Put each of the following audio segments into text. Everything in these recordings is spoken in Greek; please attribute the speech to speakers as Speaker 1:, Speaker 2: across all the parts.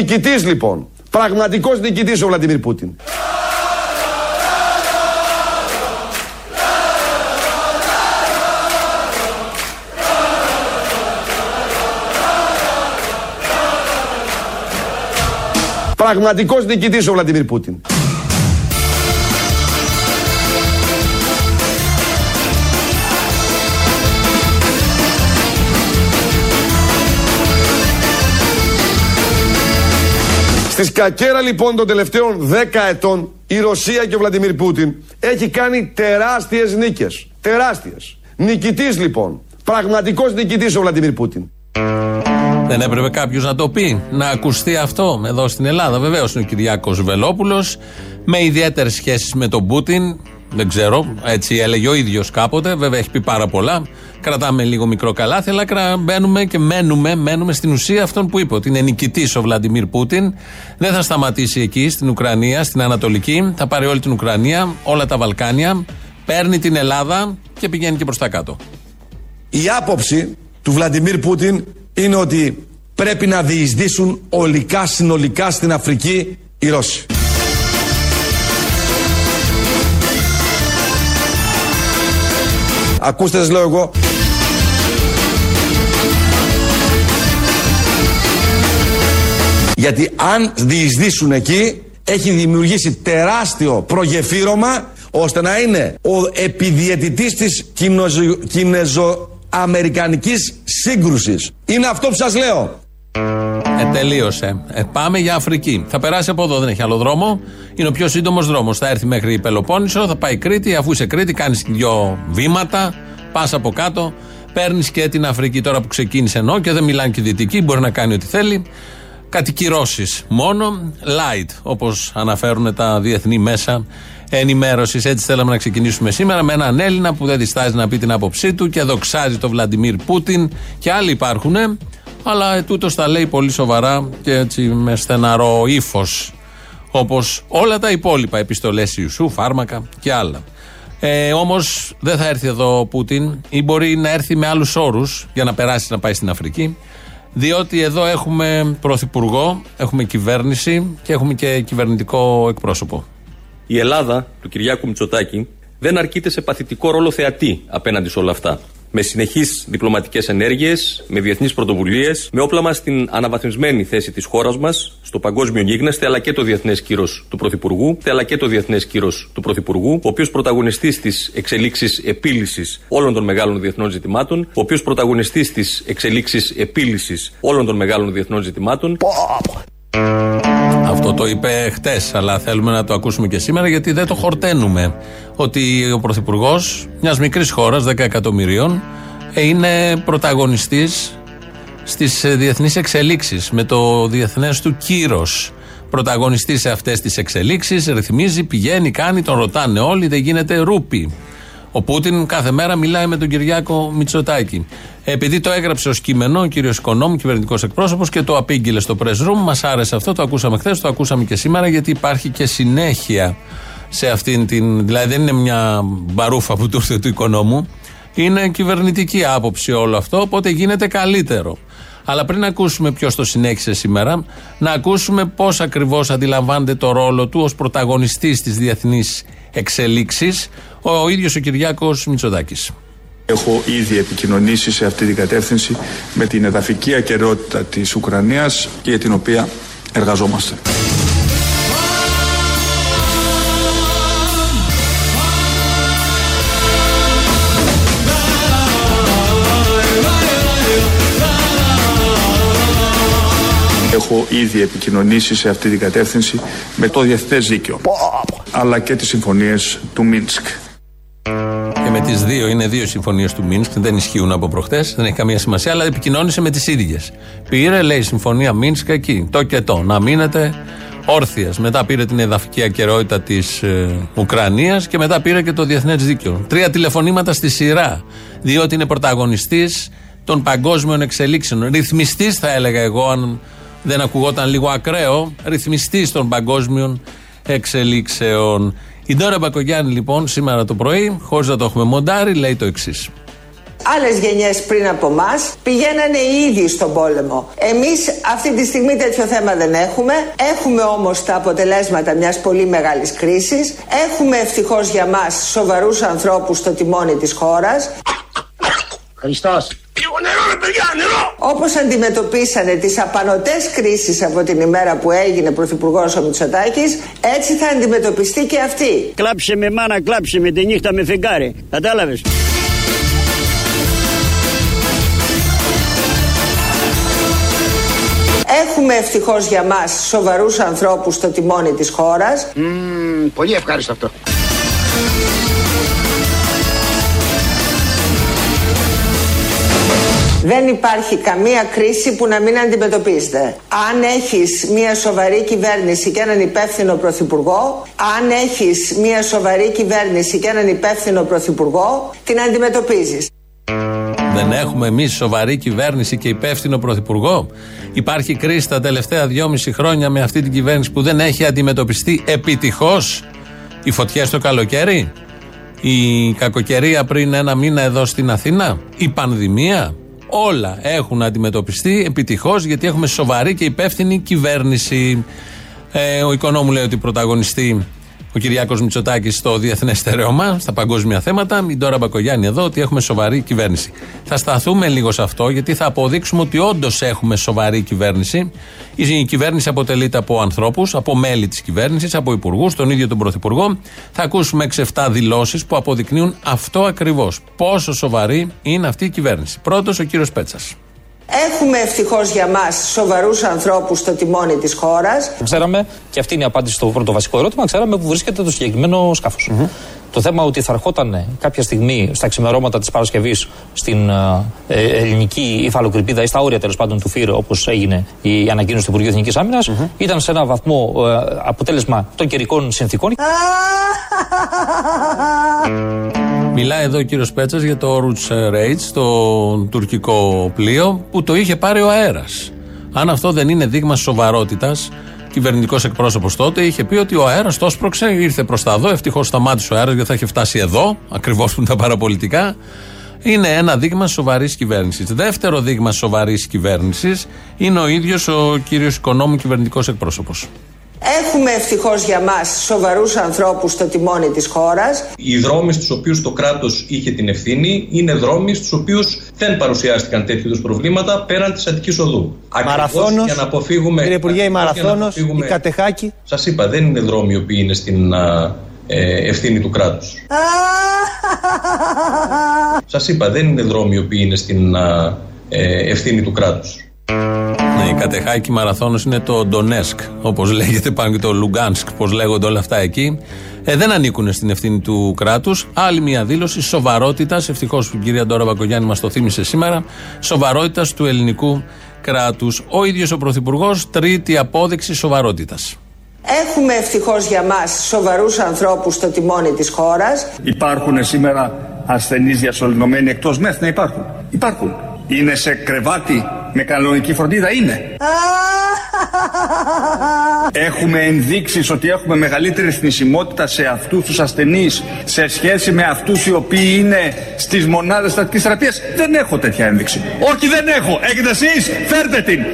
Speaker 1: Νικητής λοιπόν. Πραγματικός νικητής ο Βλαντιμίρ Πούτιν. Πραγματικός νικητής ο Βλαντιμίρ Πούτιν. Στη σκακέρα λοιπόν των τελευταίων 10 ετών η Ρωσία και ο Βλαντιμίρ Πούτιν έχει κάνει τεράστιες νίκες. Τεράστιες. Νικητής λοιπόν. Πραγματικός νικητής ο Βλαντιμίρ Πούτιν.
Speaker 2: Δεν έπρεπε κάποιος να το πει, να ακουστεί αυτό εδώ στην Ελλάδα. Βεβαίως είναι ο Κυριάκος Βελόπουλος με ιδιαίτερες σχέσεις με τον Πούτιν. Δεν ξέρω, έτσι έλεγε ο ίδιος κάποτε. Βέβαια έχει πει πάρα πολλά. Κρατάμε λίγο μικρό καλάθι, αλλά μπαίνουμε και μένουμε, μένουμε στην ουσία αυτών που είπε. Ότι είναι νικητής ο Βλαντιμίρ Πούτιν. Δεν θα σταματήσει εκεί, στην Ουκρανία, στην Ανατολική. Θα πάρει όλη την Ουκρανία, όλα τα Βαλκάνια. Παίρνει την Ελλάδα και πηγαίνει και προς τα κάτω.
Speaker 1: Η άποψη του Βλαντιμίρ Πούτιν είναι ότι πρέπει να διεισδύσουν ολικά συνολικά στην Αφρική οι Ρώσοι. Ακούστε σας λέω εγώ. Γιατί αν διεισδύσουν εκεί έχει δημιουργήσει τεράστιο προγεφύρωμα ώστε να είναι ο επιδιαιτητής της κινεζο-αμερικανικής σύγκρουσης. Είναι αυτό που σας λέω.
Speaker 2: Ε, τελείωσε. Ε, πάμε για Αφρική. Θα περάσει από εδώ, δεν έχει άλλο δρόμο. Είναι ο πιο σύντομος δρόμος. Θα έρθει μέχρι η Πελοπόννησο, θα πάει Κρήτη. Αφού είσαι Κρήτη, κάνεις δυο βήματα, πας από κάτω, παίρνεις και την Αφρική τώρα που ξεκίνησε ενώ και δεν μιλάνε και δυτικοί, μπορεί να κάνει ό,τι θέλει. Κάτι κυρώσει μόνο, light, όπως αναφέρουν τα διεθνή μέσα ενημέρωσης. Έτσι θέλαμε να ξεκινήσουμε σήμερα με έναν Έλληνα που δεν διστάζει να πει την άποψή του και δοξάζει τον Βλαντιμίρ Πούτιν και άλλοι υπάρχουν. Αλλά ετούτο τα λέει πολύ σοβαρά και έτσι με στεναρό ύφος. Όπως όλα τα υπόλοιπα επιστολές Ιουσού, φάρμακα και άλλα. Ε, Όμως δεν θα έρθει εδώ ο Πούτιν ή μπορεί να έρθει με άλλους όρους για να περάσει να πάει στην Αφρική. Διότι εδώ έχουμε πρωθυπουργό, έχουμε κυβέρνηση και έχουμε και κυβερνητικό εκπρόσωπο.
Speaker 3: Η Ελλάδα του Κυριάκου Μητσοτάκη δεν αρκείται σε παθητικό ρόλο θεατή απέναντι σε όλα αυτά με συνεχείς διπλωματικές ενέργειες, με διεθνείς πρωτοβουλίες, με όπλα μας στην αναβαθμισμένη θέση της χώρας μας στο παγκόσμιο γίγνεσθε, αλλά και το διεθνές κύρος του Πρωθυπουργού, αλλά και το διεθνές κύρος του Πρωθυπουργού, ο οποίος πρωταγωνιστής της εξελίξης επίλυσης όλων των μεγάλων διεθνών ζητημάτων, ο οποίος πρωταγωνιστής της εξελίξης επίλυσης όλων των μεγάλων διεθνών ζητημάτων.
Speaker 2: Αυτό το είπε χτες, αλλά θέλουμε να το ακούσουμε και σήμερα γιατί δεν το χορταίνουμε. Ότι ο Πρωθυπουργός μιας μικρής χώρας, 10 εκατομμυρίων, είναι πρωταγωνιστής στις διεθνείς εξελίξεις με το διεθνές του κύρος. Πρωταγωνιστή σε αυτές τις εξελίξεις, ρυθμίζει, πηγαίνει, κάνει, τον ρωτάνε όλοι, δεν γίνεται ρούπι. Ο Πούτιν κάθε μέρα μιλάει με τον Κυριάκο Μητσοτάκη. Επειδή το έγραψε ως κείμενο ο κύριος Οικονόμου, κυβερνητικός εκπρόσωπος, και το απήγγειλε στο press room, μας άρεσε αυτό, το ακούσαμε χθες, το ακούσαμε και σήμερα, γιατί υπάρχει και συνέχεια σε αυτήν την. Δηλαδή δεν είναι μια μπαρούφα που του ήρθε του Οικονόμου. Είναι κυβερνητική άποψη όλο αυτό, οπότε γίνεται καλύτερο. Αλλά πριν ακούσουμε ποιος το συνέχισε σήμερα, να ακούσουμε πώς ακριβώς αντιλαμβάνεται το ρόλο του ως πρωταγωνιστής της διεθνής εξελίξης ο ίδιος ο Κυριάκος Μητσοδάκη.
Speaker 4: Έχω ήδη επικοινωνήσει σε αυτή την κατεύθυνση με την εδαφική ακαιρεότητα της Ουκρανίας για την οποία εργαζόμαστε. Έχω ήδη επικοινωνήσει σε αυτή την κατεύθυνση με το Διεθνές Δίκαιο αλλά και τις συμφωνίες του Μίνσκ.
Speaker 2: Και με τις δύο, είναι δύο συμφωνίες του Μίνσκ, δεν ισχύουν από προχτές, δεν έχει καμία σημασία, αλλά επικοινώνησε με τις ίδιες. Πήρε, λέει, συμφωνία Μίνσκ εκεί, το και το, να μείνετε όρθιας. Μετά πήρε την εδαφική ακαιρεότητα της ε, Ουκρανίας και μετά πήρε και το διεθνές δίκαιο. Τρία τηλεφωνήματα στη σειρά. Διότι είναι πρωταγωνιστής των παγκόσμιων εξελίξεων. Ρυθμιστής, θα έλεγα εγώ, αν δεν ακουγόταν λίγο ακραίο, ρυθμιστής των παγκόσμιων εξελίξεων. Η Ντόρα Μπακογιάννη λοιπόν σήμερα το πρωί, χωρίς να το έχουμε μοντάρει, λέει το εξής.
Speaker 5: Άλλες γενιές πριν από εμά πηγαίνανε οι ίδιοι στον πόλεμο. Εμείς αυτή τη στιγμή τέτοιο θέμα δεν έχουμε. Έχουμε όμως τα αποτελέσματα μιας πολύ μεγάλης κρίσης. Έχουμε ευτυχώς για μας σοβαρούς ανθρώπους στο τιμόνι της χώρας.
Speaker 6: Χριστός.
Speaker 7: Λίγο νερό ρε παιδιά, νερό!
Speaker 5: Όπως αντιμετωπίσανε τις απανοτές κρίσεις από την ημέρα που έγινε πρωθυπουργός ο Μητσοτάκης, έτσι θα αντιμετωπιστεί και αυτή.
Speaker 6: Κλάψε με μάνα, κλάψε με τη νύχτα με φεγγάρι. Κατάλαβες;
Speaker 5: Έχουμε ευτυχώς για μας σοβαρούς ανθρώπους στο τιμόνι της χώρας.
Speaker 6: Μμμ, πολύ ευχάριστο αυτό.
Speaker 5: Δεν υπάρχει καμία κρίση που να μην αντιμετωπίζεται. Αν έχεις μια σοβαρή κυβέρνηση και έναν υπεύθυνο πρωθυπουργό, αν έχεις μια σοβαρή κυβέρνηση και έναν υπεύθυνο πρωθυπουργό, την αντιμετωπίζεις.
Speaker 2: Δεν έχουμε εμείς σοβαρή κυβέρνηση και υπεύθυνο πρωθυπουργό; Υπάρχει κρίση τα τελευταία δυόμιση χρόνια με αυτή την κυβέρνηση που δεν έχει αντιμετωπιστεί επιτυχώς; Οι φωτιές το καλοκαίρι, η κακοκαιρία πριν ένα μήνα εδώ στην Αθήνα, η πανδημία; Όλα έχουν αντιμετωπιστεί επιτυχώς γιατί έχουμε σοβαρή και υπεύθυνη κυβέρνηση. Ε, ο οικονόμου λέει ότι πρωταγωνιστεί ο Κυριάκος Μητσοτάκης στο διεθνές στερεώμα, στα παγκόσμια θέματα. Μην τώρα Μπακογιάννη εδώ ότι έχουμε σοβαρή κυβέρνηση. Θα σταθούμε λίγο σε αυτό γιατί θα αποδείξουμε ότι όντως έχουμε σοβαρή κυβέρνηση. Η κυβέρνηση αποτελείται από ανθρώπους, από μέλη της κυβέρνησης, από υπουργούς, τον ίδιο τον Πρωθυπουργό. Θα ακούσουμε 6-7 δηλώσεις που αποδεικνύουν αυτό ακριβώς. Πόσο σοβαρή είναι αυτή η κυβέρνηση. Πρώτος ο κύριος Πέτσας.
Speaker 5: Έχουμε ευτυχώς για μας σοβαρούς ανθρώπους στο τιμόνι της χώρας.
Speaker 8: Ξέραμε, και αυτή είναι η απάντηση στο πρώτο βασικό ερώτημα, ξέραμε που βρίσκεται το συγκεκριμένο σκάφος. Το θέμα ότι θα ερχόταν κάποια στιγμή στα ξημερώματα της Παρασκευής στην ε, ελληνική υφαλοκρηπίδα ή στα όρια τέλος πάντων του ΦΥΡ, όπως έγινε η ανακοίνωση του Υπουργείου Εθνικής Άμυνας, ήταν σε ένα βαθμό ε, αποτέλεσμα των καιρικών συνθήκων.
Speaker 2: Μιλάει εδώ ο κύριος Πέτσας για το Roots Rage, το τουρκικό πλοίο που το είχε πάρει ο αέρας. Αν αυτό δεν είναι δείγμα σοβαρότητας, κυβερνητικός εκπρόσωπος τότε είχε πει ότι ο αέρας το έσπρωξε, ήρθε προς τα εδώ. Ευτυχώς σταμάτησε ο αέρας γιατί θα είχε φτάσει εδώ, ακριβώς που είναι τα παραπολιτικά. Είναι ένα δείγμα σοβαρής κυβέρνησης. Δεύτερο δείγμα σοβαρής κυβέρνησης είναι ο ίδιος ο κύριος Οικονόμου κυβερνητικός εκπρόσωπος.
Speaker 5: Έχουμε ευτυχώς για μας σοβαρούς ανθρώπους στο τιμόνι της χώρας.
Speaker 3: Οι δρόμοι στους οποίους το κράτος είχε την ευθύνη είναι δρόμοι στους οποίους δεν παρουσιάστηκαν τέτοιου είδους προβλήματα πέραν της Αττικής Οδού.
Speaker 9: Μαραθώνος,
Speaker 3: για να αποφύγουμε,
Speaker 9: κύριε Υπουργέ, η
Speaker 3: ακριβώς για να
Speaker 9: Μαραθώνος, η
Speaker 3: αποφύγουμε-
Speaker 9: Κατεχάκη.
Speaker 3: Σας είπα, δεν είναι δρόμοι οι οποίοι είναι στην α, ε, ευθύνη του κράτους. Σας είπα, δεν είναι δρόμοι οι οποίοι είναι στην α, ε, ευθύνη του κράτους.
Speaker 2: Ναι, η Κατεχάκη Μαραθώνος είναι το Ντονέσκ, όπως λέγεται πάνω και το Λουγκάνσκ, πώς λέγονται όλα αυτά εκεί. Ε, δεν ανήκουν στην ευθύνη του κράτους. Άλλη μια δήλωση σοβαρότητας, ευτυχώς που η κυρία Ντόρα Μπακογιάννη μας το θύμισε σήμερα, σοβαρότητας του ελληνικού κράτους. Ο ίδιος ο Πρωθυπουργός, τρίτη απόδειξη σοβαρότητας.
Speaker 5: Έχουμε ευτυχώς για μας σοβαρούς ανθρώπους στο τιμόνι της χώρας.
Speaker 4: Υπάρχουν σήμερα ασθενείς διασωληνωμένοι εκτός ΜΕΘ; Να υπάρχουν. Υπάρχουν. Είναι σε κρεβάτι με κανονική φροντίδα. Είναι. Έχουμε ενδείξεις ότι έχουμε μεγαλύτερη θνησιμότητα σε αυτούς τους ασθενείς σε σχέση με αυτούς οι οποίοι είναι στις μονάδες στατικής θεραπείας. Δεν έχω τέτοια ένδειξη. Όχι δεν έχω. Έχετε εσείς. Φέρτε την.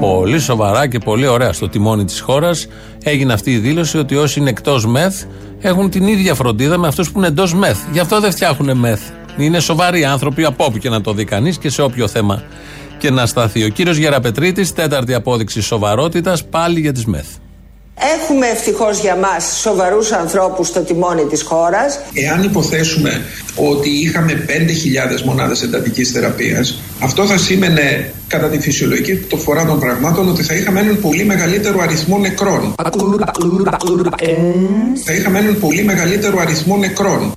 Speaker 2: Πολύ σοβαρά και πολύ ωραία στο τιμόνι της χώρας έγινε αυτή η δήλωση ότι όσοι είναι εκτός μεθ έχουν την ίδια φροντίδα με αυτούς που είναι εντός μεθ. Γι' αυτό δεν φτιάχνουν μεθ. Είναι σοβαροί άνθρωποι από όπου και να το δει κανείς και σε όποιο θέμα και να σταθεί. Ο κύριος Γεραπετρίτης, τέταρτη απόδειξη σοβαρότητας, πάλι για τις μεθ.
Speaker 5: Έχουμε ευτυχώς για μας σοβαρούς ανθρώπους στο τιμόνι της χώρας.
Speaker 10: Εάν υποθέσουμε ότι είχαμε 5.000 μονάδες εντατικής θεραπείας, αυτό θα σήμαινε κατά τη φυσιολογική το φορά των πραγμάτων ότι θα είχαμε έναν πολύ μεγαλύτερο αριθμό νεκρών. Θα είχαμε έναν πολύ μεγαλύτερο αριθμό νεκρών.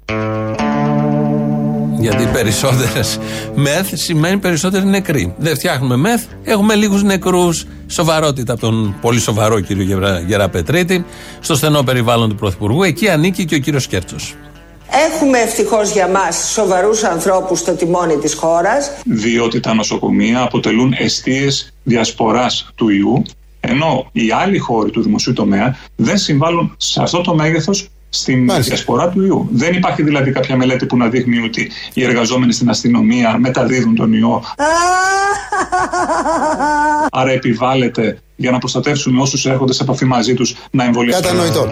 Speaker 2: Γιατί περισσότερες μεθ σημαίνει περισσότεροι νεκροί. Δεν φτιάχνουμε μεθ, έχουμε λίγους νεκρούς. Σοβαρότητα από τον πολύ σοβαρό κύριο Γερα- Γεραπετρίτη, στο στενό περιβάλλον του Πρωθυπουργού. Εκεί ανήκει και ο κύριος Κέρτσο.
Speaker 5: Έχουμε ευτυχώς για μας σοβαρούς ανθρώπους στο τιμόνι της χώρας.
Speaker 4: Διότι τα νοσοκομεία αποτελούν αιστείες διασποράς του ιού, ενώ οι άλλοι χώροι του δημοσίου τομέα δεν συμβάλλουν σε αυτό το μέγεθος
Speaker 9: στην διασπορά του ιού. Δεν υπάρχει δηλαδή κάποια μελέτη που να δείχνει ότι οι εργαζόμενοι στην αστυνομία μεταδίδουν τον ιό. Άρα επιβάλλεται για να προστατεύσουμε όσους έρχονται σε επαφή μαζί τους να εμβολιαστούν.
Speaker 1: Κατανοητό.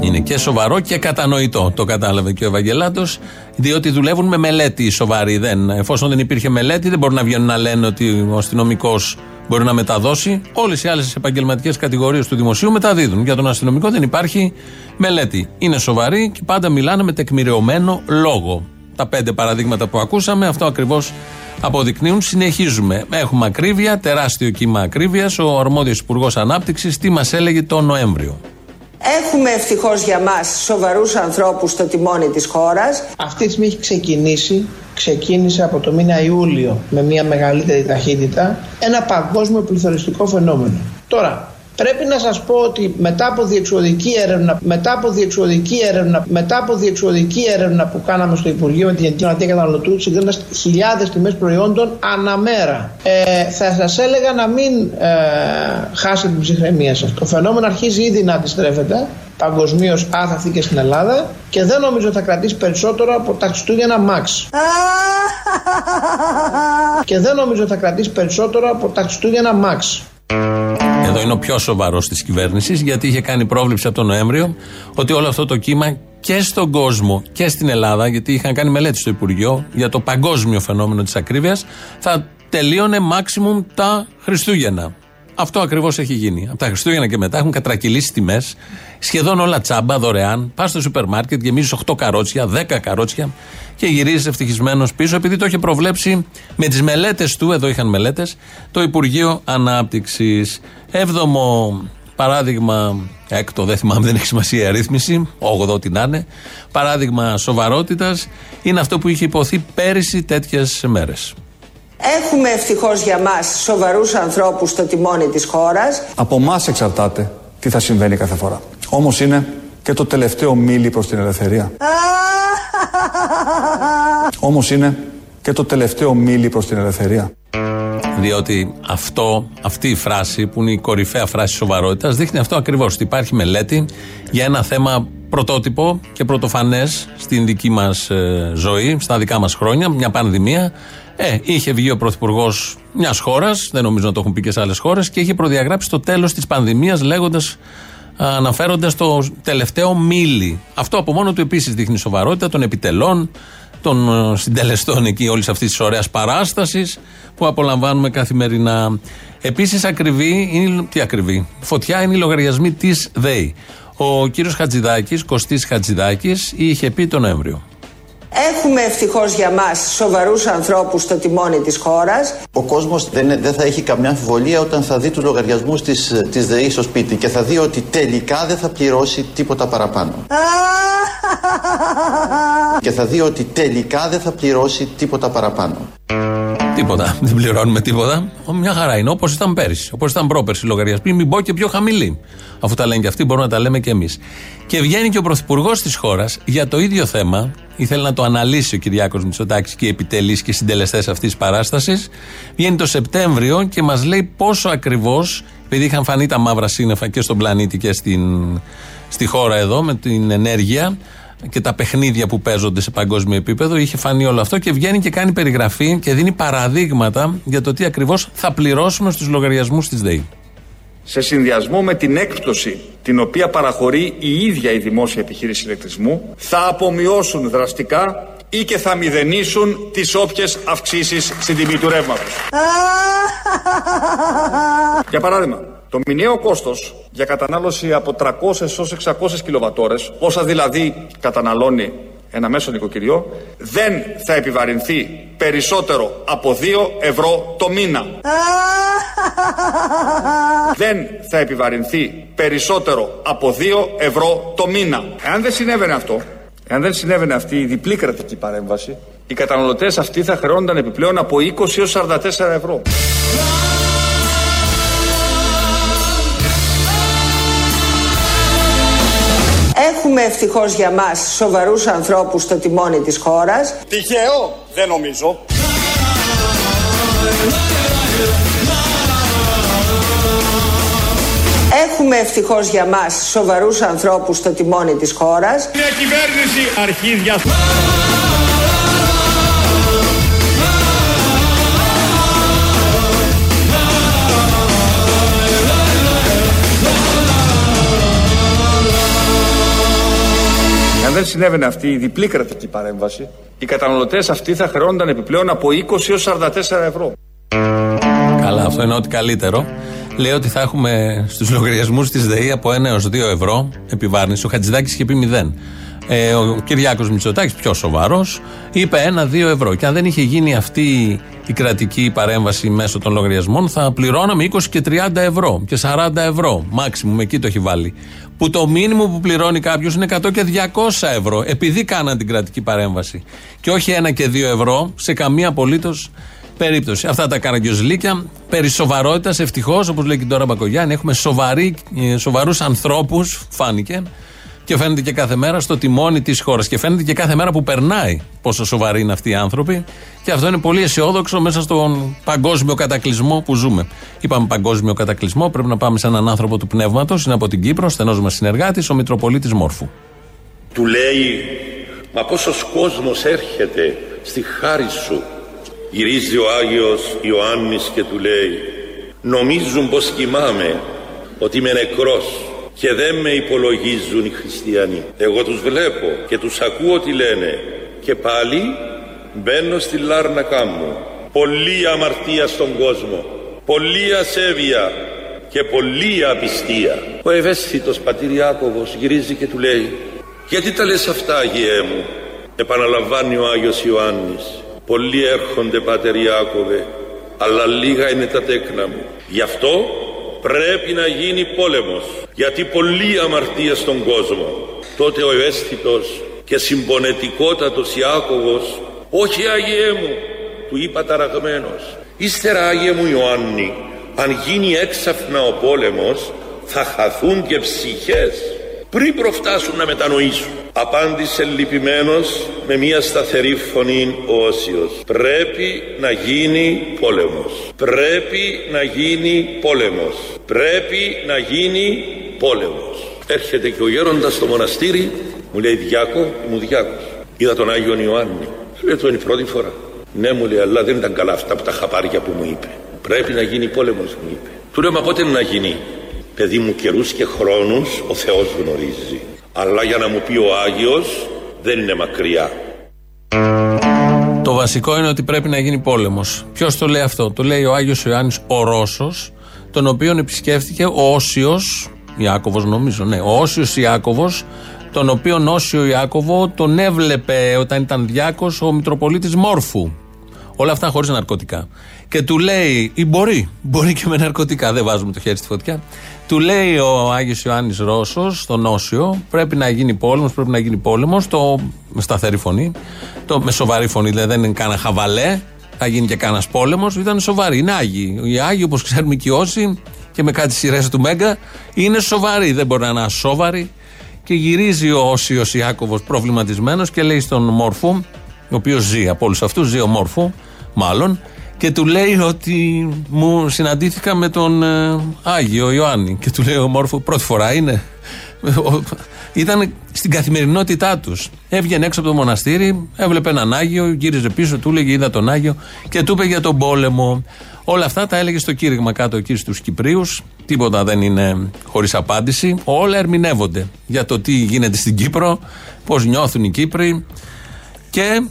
Speaker 2: Είναι και σοβαρό και κατανοητό. Το κατάλαβε και ο Ευαγγελάτος, διότι δουλεύουν με μελέτη σοβαρή. Δεν, εφόσον δεν υπήρχε μελέτη, δεν μπορούν να βγαίνουν να λένε ότι ο αστυνομικός μπορεί να μεταδώσει. Όλες οι άλλες επαγγελματικές κατηγορίες του δημοσίου μεταδίδουν. Για τον αστυνομικό δεν υπάρχει μελέτη. Είναι σοβαρή και πάντα μιλάνε με τεκμηριωμένο λόγο. Τα πέντε παραδείγματα που ακούσαμε, αυτό ακριβώς αποδεικνύουν. Συνεχίζουμε. Έχουμε ακρίβεια, τεράστιο κύμα ακρίβειας. Ο αρμόδιος Υπουργός Ανάπτυξης τι μας έλεγε τον Νοέμβριο.
Speaker 5: Έχουμε ευτυχώς για μας σοβαρούς ανθρώπους στο τιμόνι της χώρας.
Speaker 11: Αυτή τη στιγμή έχει ξεκινήσει, ξεκίνησε από το μήνα Ιούλιο με μια μεγαλύτερη ταχύτητα ένα παγκόσμιο πληθωριστικό φαινόμενο. Τώρα, Πρέπει να σας πω ότι μετά από διεξοδική έρευνα, μετά από διεξοδική έρευνα, μετά από διεξοδική έρευνα που κάναμε στο Υπουργείο με την Γενική Γραμματεία Καταναλωτού, συγκρίνοντας χιλιάδες τιμές προϊόντων αναμέρα, ε, θα σας έλεγα να μην ε, χάσετε την ψυχραιμία σας. Το φαινόμενο αρχίζει ήδη να αντιστρέφεται παγκοσμίως άθαθη και στην Ελλάδα και δεν νομίζω θα κρατήσει περισσότερο από τα Χριστούγεννα Max. και δεν νομίζω θα κρατήσει περισσότερο από τα Χριστούγεννα Max.
Speaker 2: Εδώ είναι ο πιο σοβαρός της κυβέρνησης, γιατί είχε κάνει πρόβληψη από τον Νοέμβριο ότι όλο αυτό το κύμα και στον κόσμο και στην Ελλάδα, γιατί είχαν κάνει μελέτη στο Υπουργείο για το παγκόσμιο φαινόμενο της ακρίβειας, θα τελείωνε maximum τα Χριστούγεννα. Αυτό ακριβώς έχει γίνει. Από τα Χριστούγεννα και μετά έχουν κατρακυλήσει τιμές, σχεδόν όλα τσάμπα, δωρεάν. Πας στο σούπερ μάρκετ, γεμίζεις 8 καρότσια, 10 καρότσια και γυρίζεις ευτυχισμένος πίσω, επειδή το είχε προβλέψει με τις μελέτες του, εδώ είχαν μελέτες, το Υπουργείο Ανάπτυξης. Έβδομο παράδειγμα, έκτο, δεν θυμάμαι, δεν έχει σημασία η αρρύθμιση, όγδοο ό,τι να είναι. Παράδειγμα σοβαρότητας είναι αυτό που είχε υποθεί πέρυσι τέτοιες μέρες.
Speaker 5: Έχουμε ευτυχώς για μας σοβαρούς ανθρώπους στο τιμόνι της χώρας.
Speaker 12: Από εμά εξαρτάται τι θα συμβαίνει κάθε φορά. Όμως είναι και το τελευταίο μίλι προς την ελευθερία. Όμως είναι και το τελευταίο μίλι προς την ελευθερία.
Speaker 2: Διότι αυτό, αυτή η φράση που είναι η κορυφαία φράση σοβαρότητας δείχνει αυτό ακριβώς. Ότι υπάρχει μελέτη για ένα θέμα πρωτότυπο και πρωτοφανές στην δική μας ε, ζωή, στα δικά μας χρόνια, μια πανδημία. Ε, είχε βγει ο πρωθυπουργός μιας χώρας, δεν νομίζω να το έχουν πει και σε άλλες χώρες, και είχε προδιαγράψει το τέλος της πανδημίας λέγοντας, αναφέροντας το τελευταίο μίλι. Αυτό από μόνο του επίσης δείχνει σοβαρότητα των επιτελών, των ε, συντελεστών εκεί όλης αυτής της ωραίας παράστασης που απολαμβάνουμε καθημερινά. Επίσης, ακριβή είναι. Τι ακριβή; Φωτιά είναι οι λογαριασμοί της ΔΕΗ. Ο κύριος Χατζηδάκης, Κωστής Χατζηδάκης, είχε πει τον Νοέμβριο.
Speaker 5: Έχουμε ευτυχώς για μας σοβαρούς ανθρώπους στο τιμόνι της χώρας.
Speaker 13: Ο κόσμος δεν, δεν θα έχει καμιά αμφιβολία όταν θα δει του λογαριασμού της της ΔΕΗ στο σπίτι και θα δει ότι τελικά δεν θα πληρώσει τίποτα παραπάνω. και θα δει ότι τελικά δεν θα πληρώσει τίποτα παραπάνω.
Speaker 2: Τίποτα. Δεν πληρώνουμε τίποτα. Μια χαρά είναι. Όπως ήταν πέρυσι. Όπως ήταν πρόπερσι λογαριασμοί. Μην πω και πιο χαμηλή. Αφού τα λένε και αυτοί, μπορούμε να τα λέμε και εμείς. Και βγαίνει και ο πρωθυπουργός της χώρας για το ίδιο θέμα. Ήθελε να το αναλύσει ο Κυριάκος Μητσοτάκης και οι επιτελείς και συντελεστές αυτής της παράστασης. Βγαίνει το Σεπτέμβριο και μας λέει πόσο ακριβώς, επειδή είχαν φανεί τα μαύρα σύννεφα και στον πλανήτη και στην, στη χώρα εδώ με την ενέργεια, και τα παιχνίδια που παίζονται σε παγκόσμιο επίπεδο. Είχε φανεί όλο αυτό και βγαίνει και κάνει περιγραφή και δίνει παραδείγματα για το τι ακριβώς θα πληρώσουμε στους λογαριασμούς της ΔΕΗ.
Speaker 4: Σε συνδυασμό με την έκπτωση την οποία παραχωρεί η ίδια η δημόσια επιχείρηση ηλεκτρισμού θα απομειώσουν δραστικά ή και θα μηδενίσουν τις όποιες αυξήσεις στην τιμή του ρεύματος. Για παράδειγμα, το μηνιαίο κόστος για κατανάλωση από 300 έως 600 κιλοβατόρες, όσα δηλαδή καταναλώνει ένα μέσο νοικοκυριό, δεν θα επιβαρυνθεί περισσότερο από 2 ευρώ το μήνα. δεν θα επιβαρυνθεί περισσότερο από 2 ευρώ το μήνα. Εάν δεν συνέβαινε αυτό, εάν δεν συνέβαινε αυτή η διπλή κρατική παρέμβαση, οι καταναλωτές αυτοί θα χρεώνονταν επιπλέον από 20 έως 44 ευρώ.
Speaker 5: Έχουμε ευτυχώς για μας σοβαρούς ανθρώπους στο τιμόνι της χώρας.
Speaker 4: Τυχαίο, δεν νομίζω.
Speaker 5: Έχουμε ευτυχώς για μας σοβαρούς ανθρώπους στο τιμόνι της χώρας.
Speaker 4: Μια κυβέρνηση αρχίδια.
Speaker 9: Δεν συνέβαινε αυτή η διπλή κρατική παρέμβαση, οι καταναλωτές αυτοί θα χρεώνονταν επιπλέον από 20 έως 44 ευρώ.
Speaker 2: Καλά, αυτό είναι ό,τι καλύτερο. Λέει ότι θα έχουμε στους λογαριασμούς της ΔΕΗ από 1 έως 2 ευρώ επιβάρυνση. Ο Χατζηδάκης είχε πει 0. Ε, ο Κυριάκος Μητσοτάκης, πιο σοβαρός, είπε 1-2 ευρώ. Και αν δεν είχε γίνει αυτή η κρατική παρέμβαση μέσω των λογαριασμών, θα πληρώναμε 20 και 30 ευρώ και 40 ευρώ. Μάξιμουμ, εκεί το έχει βάλει. Που το μήνυμο που πληρώνει κάποιος είναι 100 και 200 ευρώ, επειδή κάναν την κρατική παρέμβαση. Και όχι 1 και 2 ευρώ σε καμία απολύτως περίπτωση. Αυτά τα καραγκιόζλίκια. Περί σοβαρότητας, ευτυχώς, όπως λέει και τώρα Μπακογιάννη, έχουμε σοβαρούς ανθρώπους, φάνηκε, και φαίνεται και κάθε μέρα στο τιμόνι της χώρας. Και φαίνεται και κάθε μέρα που περνάει πόσο σοβαροί είναι αυτοί οι άνθρωποι. Και αυτό είναι πολύ αισιόδοξο μέσα στον παγκόσμιο κατακλυσμό που ζούμε. Είπαμε παγκόσμιο κατακλυσμό, πρέπει να πάμε σε έναν άνθρωπο του πνεύματος. Είναι από την Κύπρο, στενό μας συνεργάτης, ο Μητροπολίτης Μόρφου.
Speaker 7: Του λέει, μα πόσος κόσμος έρχεται στη χάρη σου; Γυρίζει ο Άγιος Ιωάννης και του λέει, νομίζουν πως κοιμάμαι, ότι είμαι νεκρός και δεν με υπολογίζουν οι χριστιανοί. Εγώ τους βλέπω και τους ακούω τι λένε και πάλι μπαίνω στη λάρνακά μου. Πολλή αμαρτία στον κόσμο, πολλή ασέβεια και πολλή απιστία. Ο ευαίσθητος πατήρ Ιάκωβος γυρίζει και του λέει «Γιατί τα λες αυτά Αγιέ μου» επαναλαμβάνει ο Άγιος Ιωάννης «Πολλοί έρχονται Πάτερ Ιάκωβε, αλλά λίγα είναι τα τέκνα μου. Γι' αυτό πρέπει να γίνει πόλεμος, γιατί πολλή αμαρτία στον κόσμο. Τότε ο ευαίσθητος και συμπονετικότατος Ιάκωβος «Όχι Άγιέ μου», του είπα ταραγμένος «Ύστερα Άγιε μου Ιωάννη, αν γίνει έξαφνα ο πόλεμος, θα χαθούν και ψυχές πριν προφτάσουν να μετανοήσουν. Απάντησε λυπημένος με μια σταθερή φωνή ο Όσιος. Πρέπει να γίνει πόλεμος. Πρέπει να γίνει πόλεμος. Πρέπει να γίνει πόλεμος. Έρχεται και ο γέροντας στο μοναστήρι, μου λέει Διάκο, μου Διάκος. Είδα τον Άγιο Ιωάννη. Λέει το είναι η πρώτη φορά. Ναι μου λέει, αλλά δεν ήταν καλά αυτά από τα χαπάρια που μου είπε. Πρέπει να γίνει πόλεμος μου είπε. Του λέω, μα πότε να γίνει. Παιδί μου καιρούς και χρόνους ο Θεός γνωρίζει. Αλλά για να μου πει ο Άγιος δεν είναι μακριά.
Speaker 2: Το βασικό είναι ότι πρέπει να γίνει πόλεμος. Ποιος το λέει αυτό, το λέει ο Άγιος Ιωάννης ο Ρώσος, τον οποίον επισκέφθηκε ο Όσιος Ιάκωβος, νομίζω, ναι, ο Όσιος Ιάκωβος, τον οποίον Όσιο Ιάκωβο τον έβλεπε όταν ήταν διάκος ο Μητροπολίτης Μόρφου. Όλα αυτά χωρίς ναρκωτικά. Και του λέει, ή μπορεί, μπορεί και με ναρκωτικά, δεν βάζουμε το χέρι στη φωτιά. Του λέει ο Άγιος Ιωάννης Ρώσος, στον Όσιο, πρέπει να γίνει πόλεμος, πρέπει να γίνει πόλεμος, το, με σταθερή φωνή, το, με σοβαρή φωνή, δηλαδή δεν είναι κανένα χαβαλέ, θα γίνει και κανένας πόλεμος, ήταν σοβαρή. Είναι Άγιοι. Οι Άγιοι, όπως ξέρουμε και όσοι, και με κάτι σειρές του Μέγκα, είναι σοβαροί. Δεν μπορεί να είναι ασόβαροι. Και γυρίζει ο Όσιος Ιάκωβος προβληματισμένος και λέει στον Μόρφου, ο οποίος ζει από όλους αυτούς, ζει ο Μόρφου, μάλλον, και του λέει ότι μου συναντήθηκα με τον ε, Άγιο Ιωάννη. Και του λέει ο Μόρφου, πρώτη φορά είναι. Ήταν στην καθημερινότητά τους. Έβγαινε έξω από το μοναστήρι, έβλεπε έναν Άγιο, γύριζε πίσω, του έλεγε Είδα τον Άγιο και του είπε για τον πόλεμο. Όλα αυτά τα έλεγε στο κήρυγμα κάτω εκεί στους Κυπρίους. Τίποτα δεν είναι χωρίς απάντηση. Όλα ερμηνεύονται για το τι γίνεται στην Κύπρο, πώς νιώθουν οι Κύπροι. Και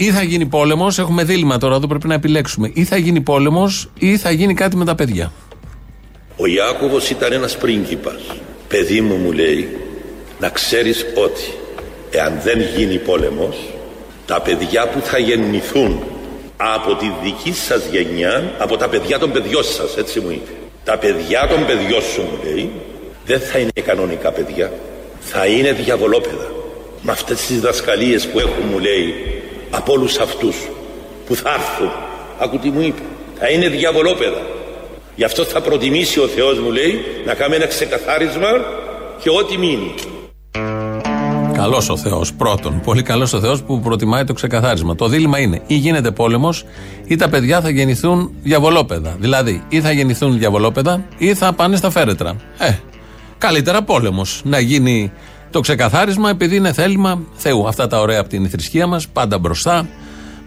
Speaker 2: ή θα γίνει πόλεμος, έχουμε δίλημα τώρα εδώ, πρέπει να επιλέξουμε. Ή θα γίνει πόλεμος, ή θα γίνει κάτι με τα παιδιά.
Speaker 7: Ο Ιάκωβος ήταν ένας πρίγκιπας. Παιδί μου μου λέει να ξέρεις ότι εάν δεν γίνει πόλεμος τα παιδιά που θα γεννηθούν από τη δική σας γενιά, από τα παιδιά των παιδιών σας, έτσι μου είπε. Τα παιδιά των παιδιών σου μου λέει δεν θα είναι κανονικά παιδιά, θα είναι διαβολόπαιδα. Με αυτές τις διδασκαλίες που έχουν μου λέει από όλους αυτούς που θα έρθουν. Άκου τι μου είπε. Θα είναι διαβολόπαιδα. Γι' αυτό θα προτιμήσει ο Θεός μου λέει να κάνουμε ένα ξεκαθάρισμα και ό,τι μείνει.
Speaker 2: Καλός ο Θεός. Πρώτον, πολύ καλός ο Θεός που προτιμάει το ξεκαθάρισμα. Το δίλημα είναι ή γίνεται πόλεμος ή τα παιδιά θα γεννηθούν διαβολόπαιδα. Δηλαδή, ή θα γεννηθούν διαβολόπαιδα ή θα πάνε στα φέρετρα. Ε, Καλύτερα πόλεμος. Να γίνει το ξεκαθάρισμα επειδή είναι θέλημα Θεού. Αυτά τα ωραία από την θρησκεία μας, πάντα μπροστά.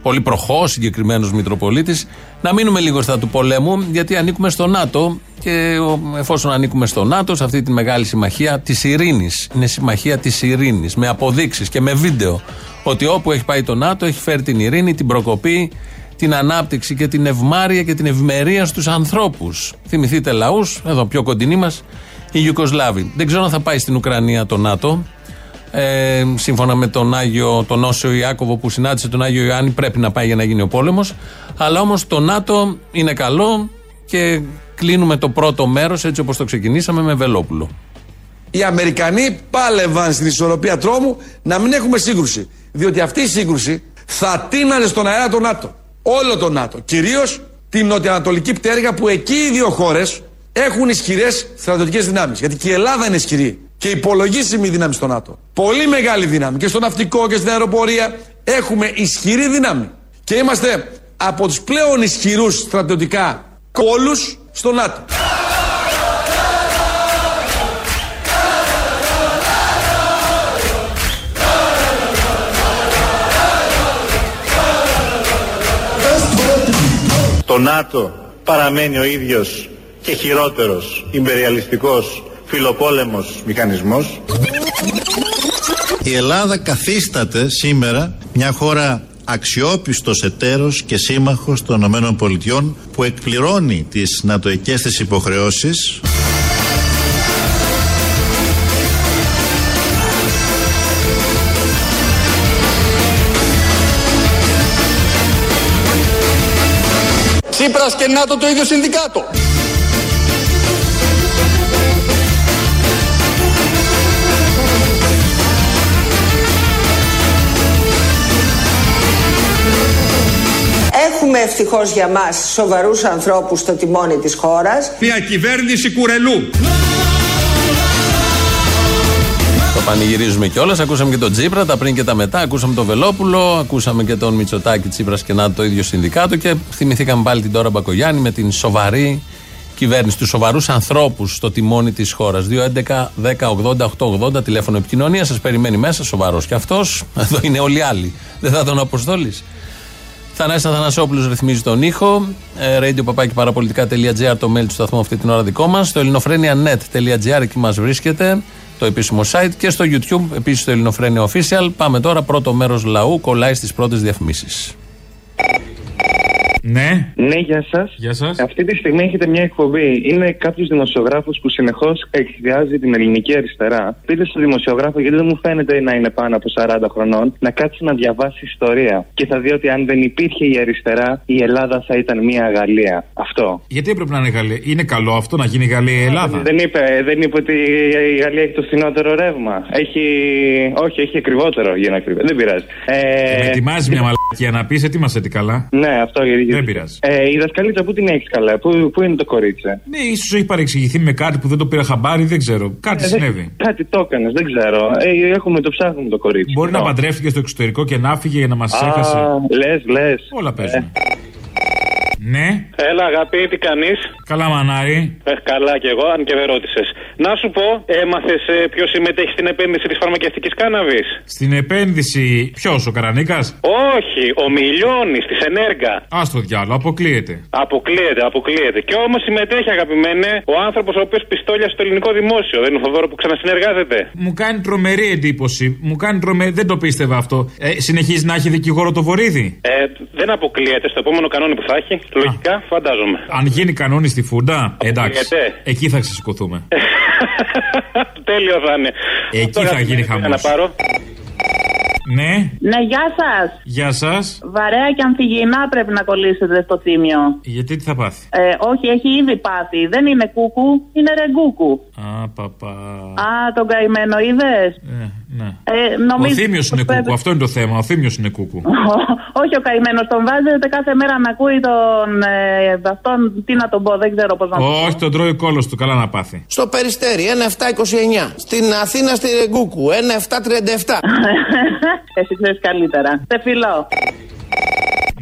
Speaker 2: Πολύ προχώς, συγκεκριμένος Μητροπολίτης. Να μείνουμε λίγο στα του πολέμου, γιατί ανήκουμε στο ΝΑΤΟ και εφόσον ανήκουμε στο ΝΑΤΟ, σε αυτή τη μεγάλη συμμαχία της ειρήνης. Είναι συμμαχία της ειρήνης, με αποδείξεις και με βίντεο. Ότι όπου έχει πάει το ΝΑΤΟ έχει φέρει την ειρήνη, την προκοπή, την ανάπτυξη και την ευμάρεια και την ευημερία στους ανθρώπους. Θυμηθείτε λαούς, εδώ πιο κοντινή μας, οι Ιουκοσλάβοι. Δεν ξέρω αν θα πάει στην Ουκρανία το ΝΑΤΟ. Ε, σύμφωνα με τον Άγιο, τον Όσιο Ιάκωβο που συνάντησε τον Άγιο Ιωάννη, πρέπει να πάει για να γίνει ο πόλεμος. Αλλά όμως το ΝΑΤΟ είναι καλό και κλείνουμε το πρώτο μέρος έτσι όπως το ξεκινήσαμε με Βελόπουλο.
Speaker 1: Οι Αμερικανοί πάλευαν στην ισορροπία τρόμου να μην έχουμε σύγκρουση. Διότι αυτή η σύγκρουση θα τίνανε στον αέρα το ΝΑΤΟ. Όλο το ΝΑΤΟ. Κυρίως την νοτιοανατολική πτέρυγα που εκεί οι δύο χώρες έχουν ισχυρές στρατιωτικές δυνάμεις. Γιατί και η Ελλάδα είναι ισχυρή και υπολογίσιμη δύναμη στο ΝΑΤΟ. Πολύ μεγάλη δύναμη και στο ναυτικό και στην αεροπορία έχουμε ισχυρή δύναμη. Και είμαστε από τους πλέον ισχυρούς στρατιωτικά κόλους στο ΝΑΤΟ.
Speaker 14: Το ΝΑΤΟ παραμένει ο ίδιος και χειρότερος ιμπεριαλιστικός φιλοπόλεμος μηχανισμός.
Speaker 15: Η Ελλάδα καθίσταται σήμερα μια χώρα αξιόπιστος εταίρος και σύμμαχος των ΗΠΑ που εκπληρώνει τις νατοικές της υποχρεώσεις
Speaker 4: Τσίπρας και ΝΑΤΟ το ίδιο συνδικάτο.
Speaker 5: Έχουμε ευτυχώς για μας σοβαρούς ανθρώπους στο τιμόνι της χώρας.
Speaker 4: Μια κυβέρνηση κουρελού.
Speaker 2: Το πανηγυρίζουμε κιόλας. Ακούσαμε και τον Τσίπρα, τα πριν και τα μετά. Ακούσαμε τον Βελόπουλο, ακούσαμε και τον Μητσοτάκη Τσίπρας και να το ίδιο συνδικάτο. Και θυμηθήκαμε πάλι την τώρα Μπακογιάννη με την σοβαρή κυβέρνηση, τους σοβαρούς ανθρώπους στο τιμόνι της χώρας. 2.11.10.80.880 τηλέφωνο επικοινωνία. Σας περιμένει μέσα, σοβαρός κι αυτός. Εδώ είναι όλοι οι άλλοι. Δεν θα τον αποστόλεις. Θανάσης Αθανασόπουλος ρυθμίζει τον ήχο. Ε, radio το mail του σταθμού αυτή την ώρα δικό μας. Στο ελληνοφρένια.net.gr εκεί μας βρίσκεται το επίσημο site και στο YouTube επίσης το Ελληνοφρένια Official. Πάμε τώρα πρώτο μέρος λαού κολλάει στις πρώτες διαφημίσεις.
Speaker 16: Ναι. Ναι, γεια σας.
Speaker 2: Γεια σας.
Speaker 16: Αυτή τη στιγμή έχετε μια εκπομπή. Είναι κάποιος δημοσιογράφος που συνεχώς εκθιάζει την ελληνική αριστερά. Πείτε στο δημοσιογράφο, γιατί δεν μου φαίνεται να είναι πάνω από 40 χρονών, να κάτσει να διαβάσει ιστορία. Και θα δει ότι αν δεν υπήρχε η αριστερά, η Ελλάδα θα ήταν μια Γαλλία. Αυτό.
Speaker 2: Γιατί έπρεπε να είναι Γαλλία; Είναι καλό αυτό να γίνει Γαλλία η Ελλάδα;
Speaker 16: Δεν είπε, δεν είπε ότι η Γαλλία έχει το φθηνότερο ρεύμα. Έχει. Όχι, έχει ακριβότερο για να κρύβει. Δεν πειράζει.
Speaker 2: Ε... Με ετοιμάζει μια μαλακία να πεις, ετοίμασε τι καλά.
Speaker 16: Ναι, αυτό γιατί.
Speaker 2: Δεν πειράζει.
Speaker 16: Ε, η δασκαλίτσα που την έχεις καλά, πού, πού είναι το κορίτσι;
Speaker 2: Ναι, ίσως έχει παρεξηγηθεί με κάτι που δεν το πήρα χαμπάρι, δεν ξέρω. Κάτι ε, συνέβη.
Speaker 16: Κάτι το έκανες, δεν ξέρω. Ε, έχουμε το ψάχνουμε το κορίτσι.
Speaker 2: Μπορεί να παντρεύτηκε στο εξωτερικό και να φύγε για να μας έχασε.
Speaker 16: Λες, λες.
Speaker 2: Όλα παίζουν. Ε. Ναι.
Speaker 16: Έλα, αγάπη, τι κάνεις;
Speaker 2: Καλά, μανάρι.
Speaker 16: Ε, καλά κι εγώ, αν και δεν ρώτησες. Να σου πω, έμαθες ε, ποιος συμμετέχει στην επένδυση της φαρμακευτικής κάναβης;
Speaker 2: Στην επένδυση, ποιος, ο Καρανίκας;
Speaker 16: Όχι, ο Μιλιώνης της Ενέργα.
Speaker 2: Α το διάλογο, αποκλείεται.
Speaker 16: Αποκλείεται, αποκλείεται. Και όμως συμμετέχει, αγαπημένε, ο άνθρωπος ο οποίος πιστόλια στο ελληνικό δημόσιο. Δεν είναι ο Θοδόρο που ξανασυνεργάζεται.
Speaker 2: Μου κάνει τρομερή εντύπωση. Μου κάνει τρομερή. Δεν το πίστευα αυτό. Ε, συνεχίζει να έχει δικηγόρο το βορίδι.
Speaker 16: Ε, δεν αποκλείεται στο επόμενο κανόνι που θα έχει. Λογικά, φαντάζομαι.
Speaker 2: Αν γίνει κανόνι στη φούντα, εντάξει. Εκεί θα ξεσηκωθούμε.
Speaker 16: Τέλειο θα είναι.
Speaker 2: Εκεί θα γίνει χαμός.
Speaker 16: Να πάρω.
Speaker 2: Ναι.
Speaker 17: Ναι, γεια σας.
Speaker 2: Γεια σας.
Speaker 17: Βαρέα και αμφιγεινά πρέπει να κολλήσετε στο θύμιο.
Speaker 2: Γιατί τι θα πάθει;
Speaker 17: Ε, όχι, έχει ήδη πάθει. Δεν είναι κούκου, είναι ρεγκούκου.
Speaker 2: Α, παπά.
Speaker 17: Α, τον καημένο είδες;
Speaker 2: Ε, ναι.
Speaker 17: Ε, νομίζω
Speaker 2: ο θύμιο είναι πρέπει... κούκου, αυτό είναι το θέμα. Ο θύμιο είναι κούκου.
Speaker 17: όχι, ο καημένος τον βάζετε κάθε μέρα να ακούει τον. Ε, αυτόν, τι να τον πω, δεν ξέρω πώς να
Speaker 2: τον πω. Όχι, τον τρώει κόλος του, καλά να πάθει.
Speaker 11: Στο περιστέρι, 1,729. Στην Αθήνα στη Ρεγκούκου, 1,737.
Speaker 17: Εσύ ξέρεις καλύτερα. Σε φιλό.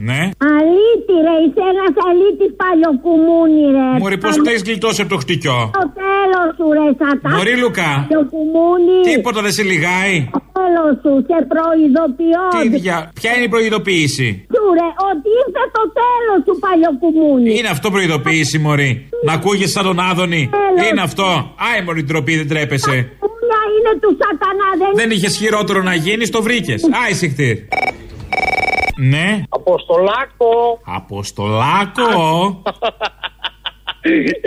Speaker 2: Ναι.
Speaker 18: Αλήτη, ρε, είσαι ένας αλήτης παλιοκουμούνι, ρε.
Speaker 2: Μωρή, πώς τα έχει γλιτώσει από το χτυκιό;
Speaker 18: Το τέλος σου, ρε, σατά.
Speaker 2: Μωρή Λουκά.
Speaker 18: Παλιοκουμούνι.
Speaker 2: Τίποτα δεν σε λιγάει.
Speaker 18: Το τέλος σου, σε προειδοποιώ.
Speaker 2: Τι δια... Ποια είναι η προειδοποίηση;
Speaker 18: Σου, ρε, ότι ήρθε το τέλος του παλιοκουμούνι.
Speaker 2: Είναι αυτό προειδοποίηση, Μωρή. Να ακούγεσαι σαν τον Άδωνη; Είναι αυτό; Άι, Μωρή, ντροπή, δεν τρέπεσαι.
Speaker 18: Ποια είναι του σατανά, δεν
Speaker 2: Δεν είχες χειρότερο να γίνεις, το βρήκες. Άι, συχτήρ. Ναι.
Speaker 19: Αποστολάκο.
Speaker 2: Αποστολάκο.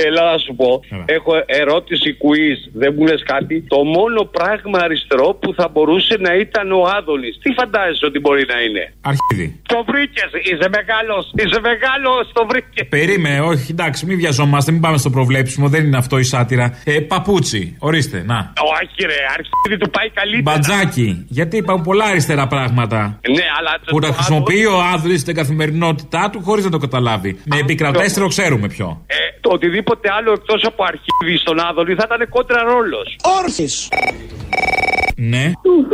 Speaker 19: Έλα να σου πω. Έχω ερώτηση quiz. Δεν μου λες κάτι. Το μόνο πράγμα αριστερό που θα μπορούσε να ήταν ο Άδωνης. Τι φαντάζεσαι ότι μπορεί να είναι;
Speaker 2: Αρχίδι.
Speaker 19: Το βρήκες. Είσαι μεγάλος. Είσαι μεγάλος. Το βρήκες.
Speaker 2: Περίμε, όχι, εντάξει, μην βιαζόμαστε, μην πάμε στο προβλέψιμο, δεν είναι αυτό η σάτυρα. Ε, παπούτσι, ορίστε, να.
Speaker 19: Όχι, ρε. Αρχίδι του πάει καλύτερα.
Speaker 2: Μπατζάκι, γιατί υπάρχουν πολλά αριστερά πράγματα.
Speaker 19: Ναι, αλλά.
Speaker 2: Που τα χρησιμοποιεί ο Άδωνης στην καθημερινότητά του χωρίς να το καταλάβει. Με επικρατέστερο ξέρουμε ποιο.
Speaker 19: Ε, το οτιδήποτε άλλο εκτός από αρχίδι στον Άδωνη θα ήταν κόντρα ρόλος.
Speaker 20: Όρθι.
Speaker 2: Ναι.
Speaker 18: Τους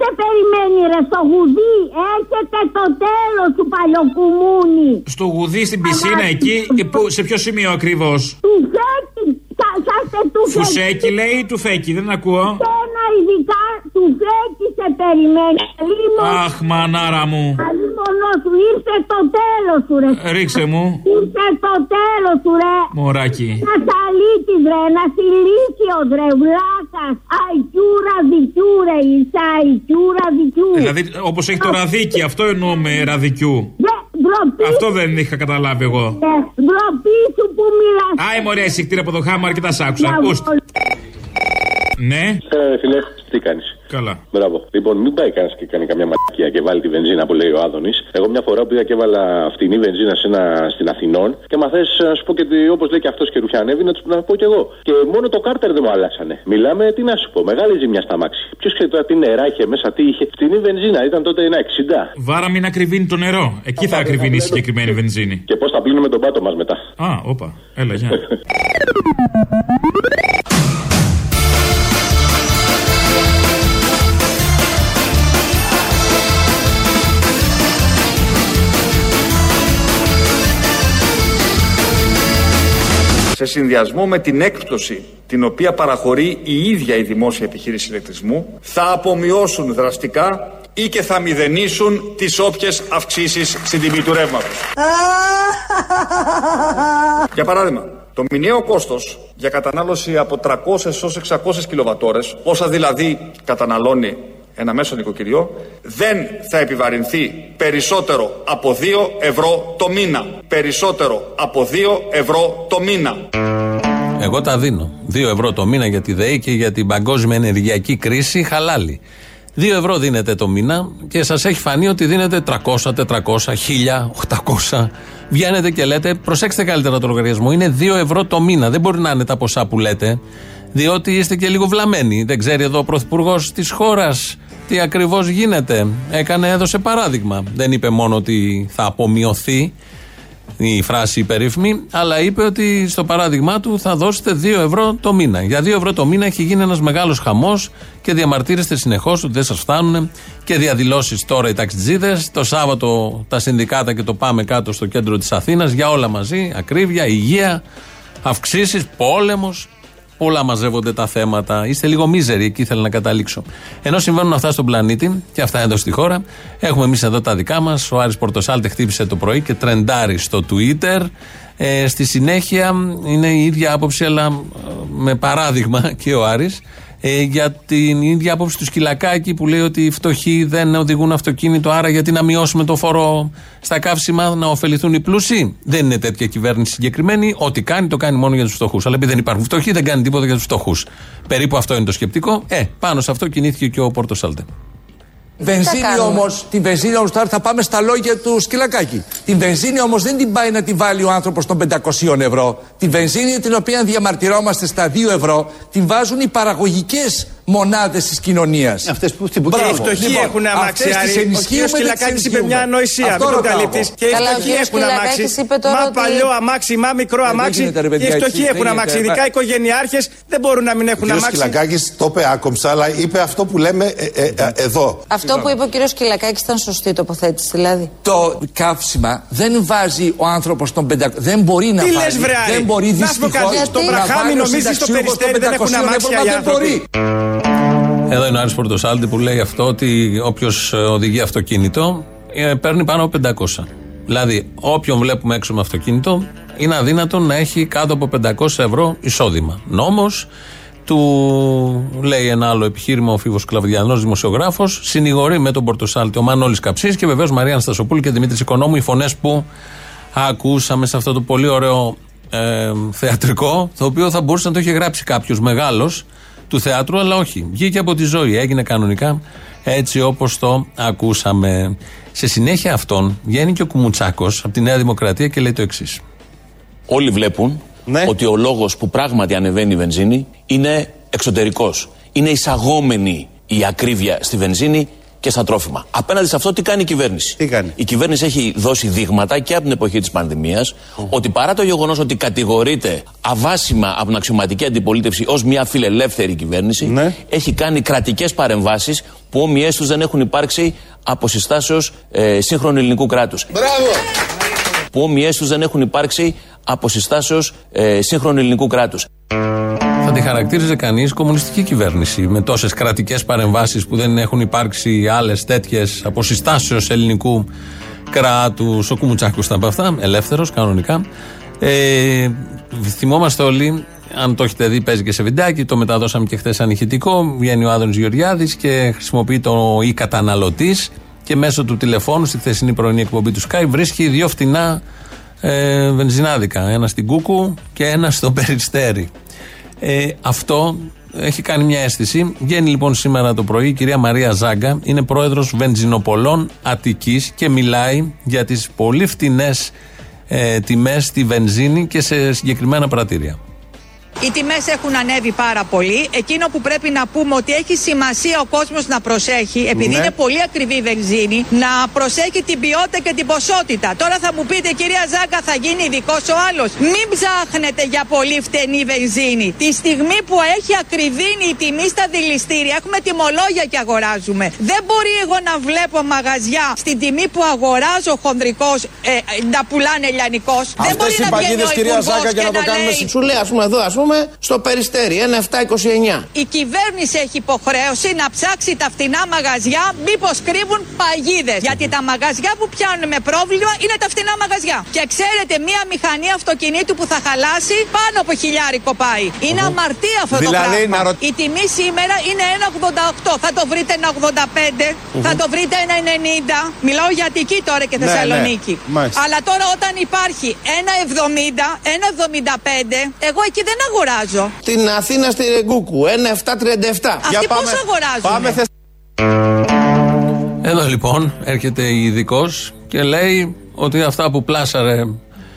Speaker 18: σε περιμένει, ρε, στο γουδί. Έρχεται το τέλος του παλιοκουμούνι.
Speaker 2: Στο γουδί στην πισίνα εκεί, ε, που, σε ποιο σημείο ακριβώς;
Speaker 18: Τους φέκι. Σα του
Speaker 2: Φουσέκι λέει ή του φέκι, δεν ακούω.
Speaker 18: Ένα ειδικά του φέκι σε περιμένει. Λίμον.
Speaker 2: Αχ, μανάρα μου.
Speaker 18: Μόνο σου ήρθε το τέλος σου, ρε.
Speaker 2: Ρίξε μου.
Speaker 18: Ήρθε το τέλος σου, ρε.
Speaker 2: Μωράκι.
Speaker 18: Να σαλίτης ρε, να ηλίκιος ρε, βλάκας, αϊκιούρα δικιού ρε, είσαι αϊκιούρα δικιού.
Speaker 2: Δηλαδή, όπως έχει το ραδίκι, αυτό εννοούμε ραδικιού.
Speaker 18: Δε, ντροπή,
Speaker 2: Αυτό δεν είχα καταλάβει εγώ.
Speaker 18: ρε, ντροπή σου που μιλάς.
Speaker 2: Άι, μωρέ, εσύ κτήρα από το χάμο, αρκετά σ' άκουσα. Ακούστε. Ναι.
Speaker 3: Ε, φίλε, τι κάνεις;
Speaker 2: Καλά.
Speaker 3: Μπράβο. Λοιπόν, μην πάει κανένα και κάνει καμιά μαλακία και βάλει τη βενζίνα που λέει ο Άδωνης. Εγώ μια φορά πήγα και έβαλα φτηνή βενζίνα σε ένα, στην Αθηνών και μα θες να σου πω και όπως λέει και αυτός και ρουφιανεύει, να τους να πω κι εγώ. Και μόνο το κάρτερ δεν μου αλλάξανε. Μιλάμε, τι να σου πω, μεγάλη ζημιά στα μάξι. Ποιος ξέρει τώρα τι νερά είχε μέσα, τι είχε. Φτηνή βενζίνα ήταν τότε ένα 60.
Speaker 2: Βάρα μην ακριβίνει το νερό. Εκεί θα ακριβίνει η συγκεκριμένη βενζίνη.
Speaker 3: Και πώς θα πλύνουμε τον πάτο μας μετά.
Speaker 2: Α, όπα. Έλα, γεια.
Speaker 4: σε συνδυασμό με την έκπτωση την οποία παραχωρεί η ίδια η δημόσια επιχείρηση ηλεκτρισμού θα απομειώσουν δραστικά ή και θα μηδενίσουν τις όποιες αυξήσεις στην τιμή του ρεύματος. Για παράδειγμα, το μηνιαίο κόστος για κατανάλωση από 300 έως 600 κιλοβατόρες, όσα δηλαδή καταναλώνει ένα μέσο νοικοκυριό, δεν θα επιβαρυνθεί περισσότερο από 2 ευρώ το μήνα. Περισσότερο από 2 ευρώ το μήνα.
Speaker 2: Εγώ τα δίνω. 2 ευρώ το μήνα για τη ΔΕΗ και για την παγκόσμια ενεργειακή κρίση, χαλάλι. 2 ευρώ δίνετε το μήνα και σας έχει φανεί ότι δίνετε 300, 400, 1000, 800. Βγαίνετε και λέτε, προσέξτε καλύτερα το λογαριασμό, είναι 2 ευρώ το μήνα. Δεν μπορεί να είναι τα ποσά που λέτε, διότι είστε και λίγο βλαμμένοι. Δεν ξέρει εδώ ο πρωθυπουργός της χώρας τι ακριβώς γίνεται. Έκανε, έδωσε παράδειγμα. Δεν είπε μόνο ότι θα απομειωθεί η φράση η περίφημη, αλλά είπε ότι στο παράδειγμά του θα δώσετε 2 ευρώ το μήνα. Για 2 ευρώ το μήνα έχει γίνει ένας μεγάλος χαμός και διαμαρτύρεστε συνεχώς ότι δεν σας φτάνουν και διαδηλώσεις τώρα οι ταξιτζίδες. Το Σάββατο τα συνδικάτα και το πάμε κάτω στο κέντρο της Αθήνας για όλα μαζί. Ακρίβεια, υγεία, αυξήσεις, πόλεμος. Όλα μαζεύονται τα θέματα. Είστε λίγο μίζεροι, εκεί ήθελα να καταλήξω. Ενώ συμβαίνουν αυτά στον πλανήτη και αυτά εδώ στη χώρα, έχουμε εμείς εδώ τα δικά μας. Ο Άρης Πορτοσάλτε χτύπησε το πρωί και τρεντάρει στο Twitter. Ε, στη συνέχεια είναι η ίδια άποψη, αλλά ε, με παράδειγμα και ο Άρης ε, για την ίδια άποψη του Σκυλακάκη που λέει ότι οι φτωχοί δεν οδηγούν αυτοκίνητο, άρα γιατί να μειώσουμε το φόρο στα καύσιμα να ωφεληθούν οι πλούσιοι; Δεν είναι τέτοια κυβέρνηση συγκεκριμένη. Ό,τι κάνει το κάνει μόνο για τους φτωχούς. Αλλά επειδή δεν υπάρχουν φτωχοί, δεν κάνει τίποτα για τους φτωχούς. Περίπου αυτό είναι το σκεπτικό. Ε, πάνω σε αυτό κινήθηκε και ο Πόρτος Σάλτε.
Speaker 21: Βενζίνη όμως, την βενζίνη όμως τώρα θα πάμε στα λόγια του σκυλακάκι. Την βενζίνη όμως δεν την πάει να τη βάλει ο άνθρωπος των 500 ευρώ. Την βενζίνη την οποία διαμαρτυρόμαστε στα 2 ευρώ την βάζουν οι παραγωγικές μονάδες της κοινωνίας.
Speaker 13: Αυτές που στην
Speaker 22: Και οι φτωχοί έχουν αμάξει. Ο κ. Κυλακάκης είπε μια ανοησία. Μην τον καλύπτει. Και οι φτωχοί έχουν αμάξει. Μα παλιό αμάξι, μα μικρό αμάξι. Και οι φτωχοί έχουν αμάξει. Ειδικά οι οικογενειάρχες δεν μπορούν να μην έχουν αμάξει.
Speaker 23: Ο κ. Κυλακάκης το είπε άκομψα, αλλά είπε αυτό που λέμε ε, εδώ.
Speaker 24: Αυτό που είπε ο κ. Κυλακάκης ήταν σωστή τοποθέτηση, δηλαδή.
Speaker 21: Το καύσιμα δεν βάζει ο άνθρωπος τον 500. Δεν μπορεί να
Speaker 22: Τι
Speaker 21: βάλει.
Speaker 22: λες, βρε, Άρη;
Speaker 21: δεν μπορεί
Speaker 22: Να σου πω
Speaker 21: δυστυχώς
Speaker 22: κάτι, στο
Speaker 21: να
Speaker 22: Βραχάμι
Speaker 21: βάλει ο
Speaker 22: νομίζεις στο
Speaker 21: συνταξιούχος των
Speaker 22: Περιστέρι δεν έχουν
Speaker 21: 500
Speaker 22: αμάξια
Speaker 21: ευρώ,
Speaker 22: οι
Speaker 21: δεν
Speaker 22: άνθρωποι.
Speaker 21: Μπορεί.
Speaker 2: Εδώ είναι ο Άρης Πορτοσάλτη που λέει αυτό ότι όποιος οδηγεί αυτοκίνητο ε, παίρνει πάνω από 500. Δηλαδή, όποιον βλέπουμε έξω με αυτοκίνητο είναι αδύνατο να έχει κάτω από 500 ευρώ εισόδημα. Νόμος, του λέει ένα άλλο επιχείρημα ο Φίβος Κλαβδιανός, δημοσιογράφος, συνηγορεί με τον Πορτοσάλτη ο Μανώλης Καψής και βεβαίως Μαρία Αναστασοπούλη και Δημήτρης Οικονόμου, οι φωνές που ακούσαμε σε αυτό το πολύ ωραίο ε, θεατρικό, το οποίο θα μπορούσε να το είχε γράψει κάποιος μεγάλος του θεάτρου, αλλά όχι. Βγήκε από τη ζωή, έγινε κανονικά έτσι όπως το ακούσαμε. Σε συνέχεια αυτών βγαίνει και ο Κουμουτσάκος από τη Νέα Δημοκρατία και λέει το εξής.
Speaker 25: Όλοι βλέπουν ότι ο λόγος που πράγματι ανεβαίνει η βενζίνη είναι εξωτερικός. Είναι εισαγόμενη η ακρίβεια στη βενζίνη και στα τρόφιμα. Απέναντι σε αυτό, τι κάνει η κυβέρνηση;
Speaker 23: Τι κάνει;
Speaker 25: Η κυβέρνηση έχει δώσει δείγματα και από την εποχή της πανδημίας ότι παρά το γεγονός ότι κατηγορείται αβάσιμα από την αξιωματική αντιπολίτευση ως μια φιλελεύθερη κυβέρνηση, έχει κάνει κρατικές παρεμβάσεις που όμοιέ τους δεν έχουν υπάρξει από συστάσεως ε, σύγχρονου ελληνικού κράτους.
Speaker 23: Μπράβο!
Speaker 25: Που όμοιέ τους δεν έχουν υπάρξει από συστάσεως ε, σύγχρονου ελληνικού κράτους.
Speaker 2: Θα τη χαρακτήριζε κανείς κομμουνιστική κυβέρνηση με τόσες κρατικές παρεμβάσεις που δεν έχουν υπάρξει άλλες τέτοιες αποσυστάσεω ελληνικού κράτους. Ο Κουμουτσάκος ήταν από αυτά, ελεύθερος κανονικά. Ε, θυμόμαστε όλοι, αν το έχετε δει, παίζει και σε βιντεάκι, το μεταδώσαμε και χθες ανηχητικό. Βγαίνει ο Άδωνης Γεωργιάδης και χρησιμοποιεί το ή καταναλωτής και μέσω του τηλεφώνου στη χθεσινή πρωινή εκπομπή του Sky βρίσκει δύο φτηνά ε, βενζινάδικα. Ένα στην Κούκου και ένα στο Περιστέρι. Ε, αυτό έχει κάνει μια αίσθηση. Βγαίνει λοιπόν σήμερα το πρωί η κυρία Μαρία Ζάγκα, είναι πρόεδρος Βενζινοπολών Αττικής και μιλάει για τις πολύ φτηνές ε, τιμές στη βενζίνη και σε συγκεκριμένα πρατήρια.
Speaker 26: Οι τιμές έχουν ανέβει πάρα πολύ. Εκείνο που πρέπει να πούμε ότι έχει σημασία ο κόσμος να προσέχει, επειδή
Speaker 27: Ναι.
Speaker 26: είναι πολύ ακριβή η βενζίνη, να προσέχει την ποιότητα και την ποσότητα. Τώρα θα μου πείτε, κυρία Ζάκα, θα γίνει ειδικός ο άλλος. Μην ψάχνετε για πολύ φτηνή βενζίνη. Τη στιγμή που έχει ακριβήνει η τιμή στα δηληστήρια, έχουμε τιμολόγια και αγοράζουμε. Δεν μπορεί εγώ να βλέπω μαγαζιά στην τιμή που αγοράζω χονδρικός ε, ε, να πουλάνε λιανικός. Δεν
Speaker 27: Αυτές
Speaker 26: μπορεί
Speaker 27: οι
Speaker 26: να βγαίνει
Speaker 27: παγίδες,
Speaker 26: ο
Speaker 27: κυρία
Speaker 26: υπουργός
Speaker 27: Ζάκα, για
Speaker 26: και
Speaker 27: να το κάνουμε
Speaker 26: λέει,
Speaker 27: Σου λέει, ας πούμε, εδώ, ας πούμε, στο περιστέρι, ένα 729.
Speaker 26: η κυβέρνηση έχει υποχρέωση να ψάξει τα φτηνά μαγαζιά μήπως κρύβουν παγίδες. Γιατί τα μαγαζιά που πιάνουν με πρόβλημα είναι τα φτηνά μαγαζιά. Και ξέρετε, μία μηχανή αυτοκινήτου που θα χαλάσει πάνω από χιλιάρικο πάει. Είναι αμαρτία αυτό
Speaker 27: Δηλαδή,
Speaker 26: το πράγμα.
Speaker 27: να ρω-
Speaker 26: Η τιμή σήμερα είναι 1,88. Θα το βρείτε 1,85. Θα το βρείτε 1,90. Μιλάω για Αττική τώρα και
Speaker 27: Ναι, ναι.
Speaker 26: Θεσσαλονίκη.
Speaker 27: Μάλιστα.
Speaker 26: Αλλά τώρα όταν υπάρχει 1,70, 1,75, εγώ εκεί δεν αγοράζω.
Speaker 27: Την Αθήνα στη Ρεγκούκου, ένα 737.
Speaker 26: Αυτοί πώς αγοράζουν.
Speaker 27: Πάμε θε...
Speaker 2: Εδώ λοιπόν έρχεται η ειδικός και λέει ότι αυτά που πλάσαρε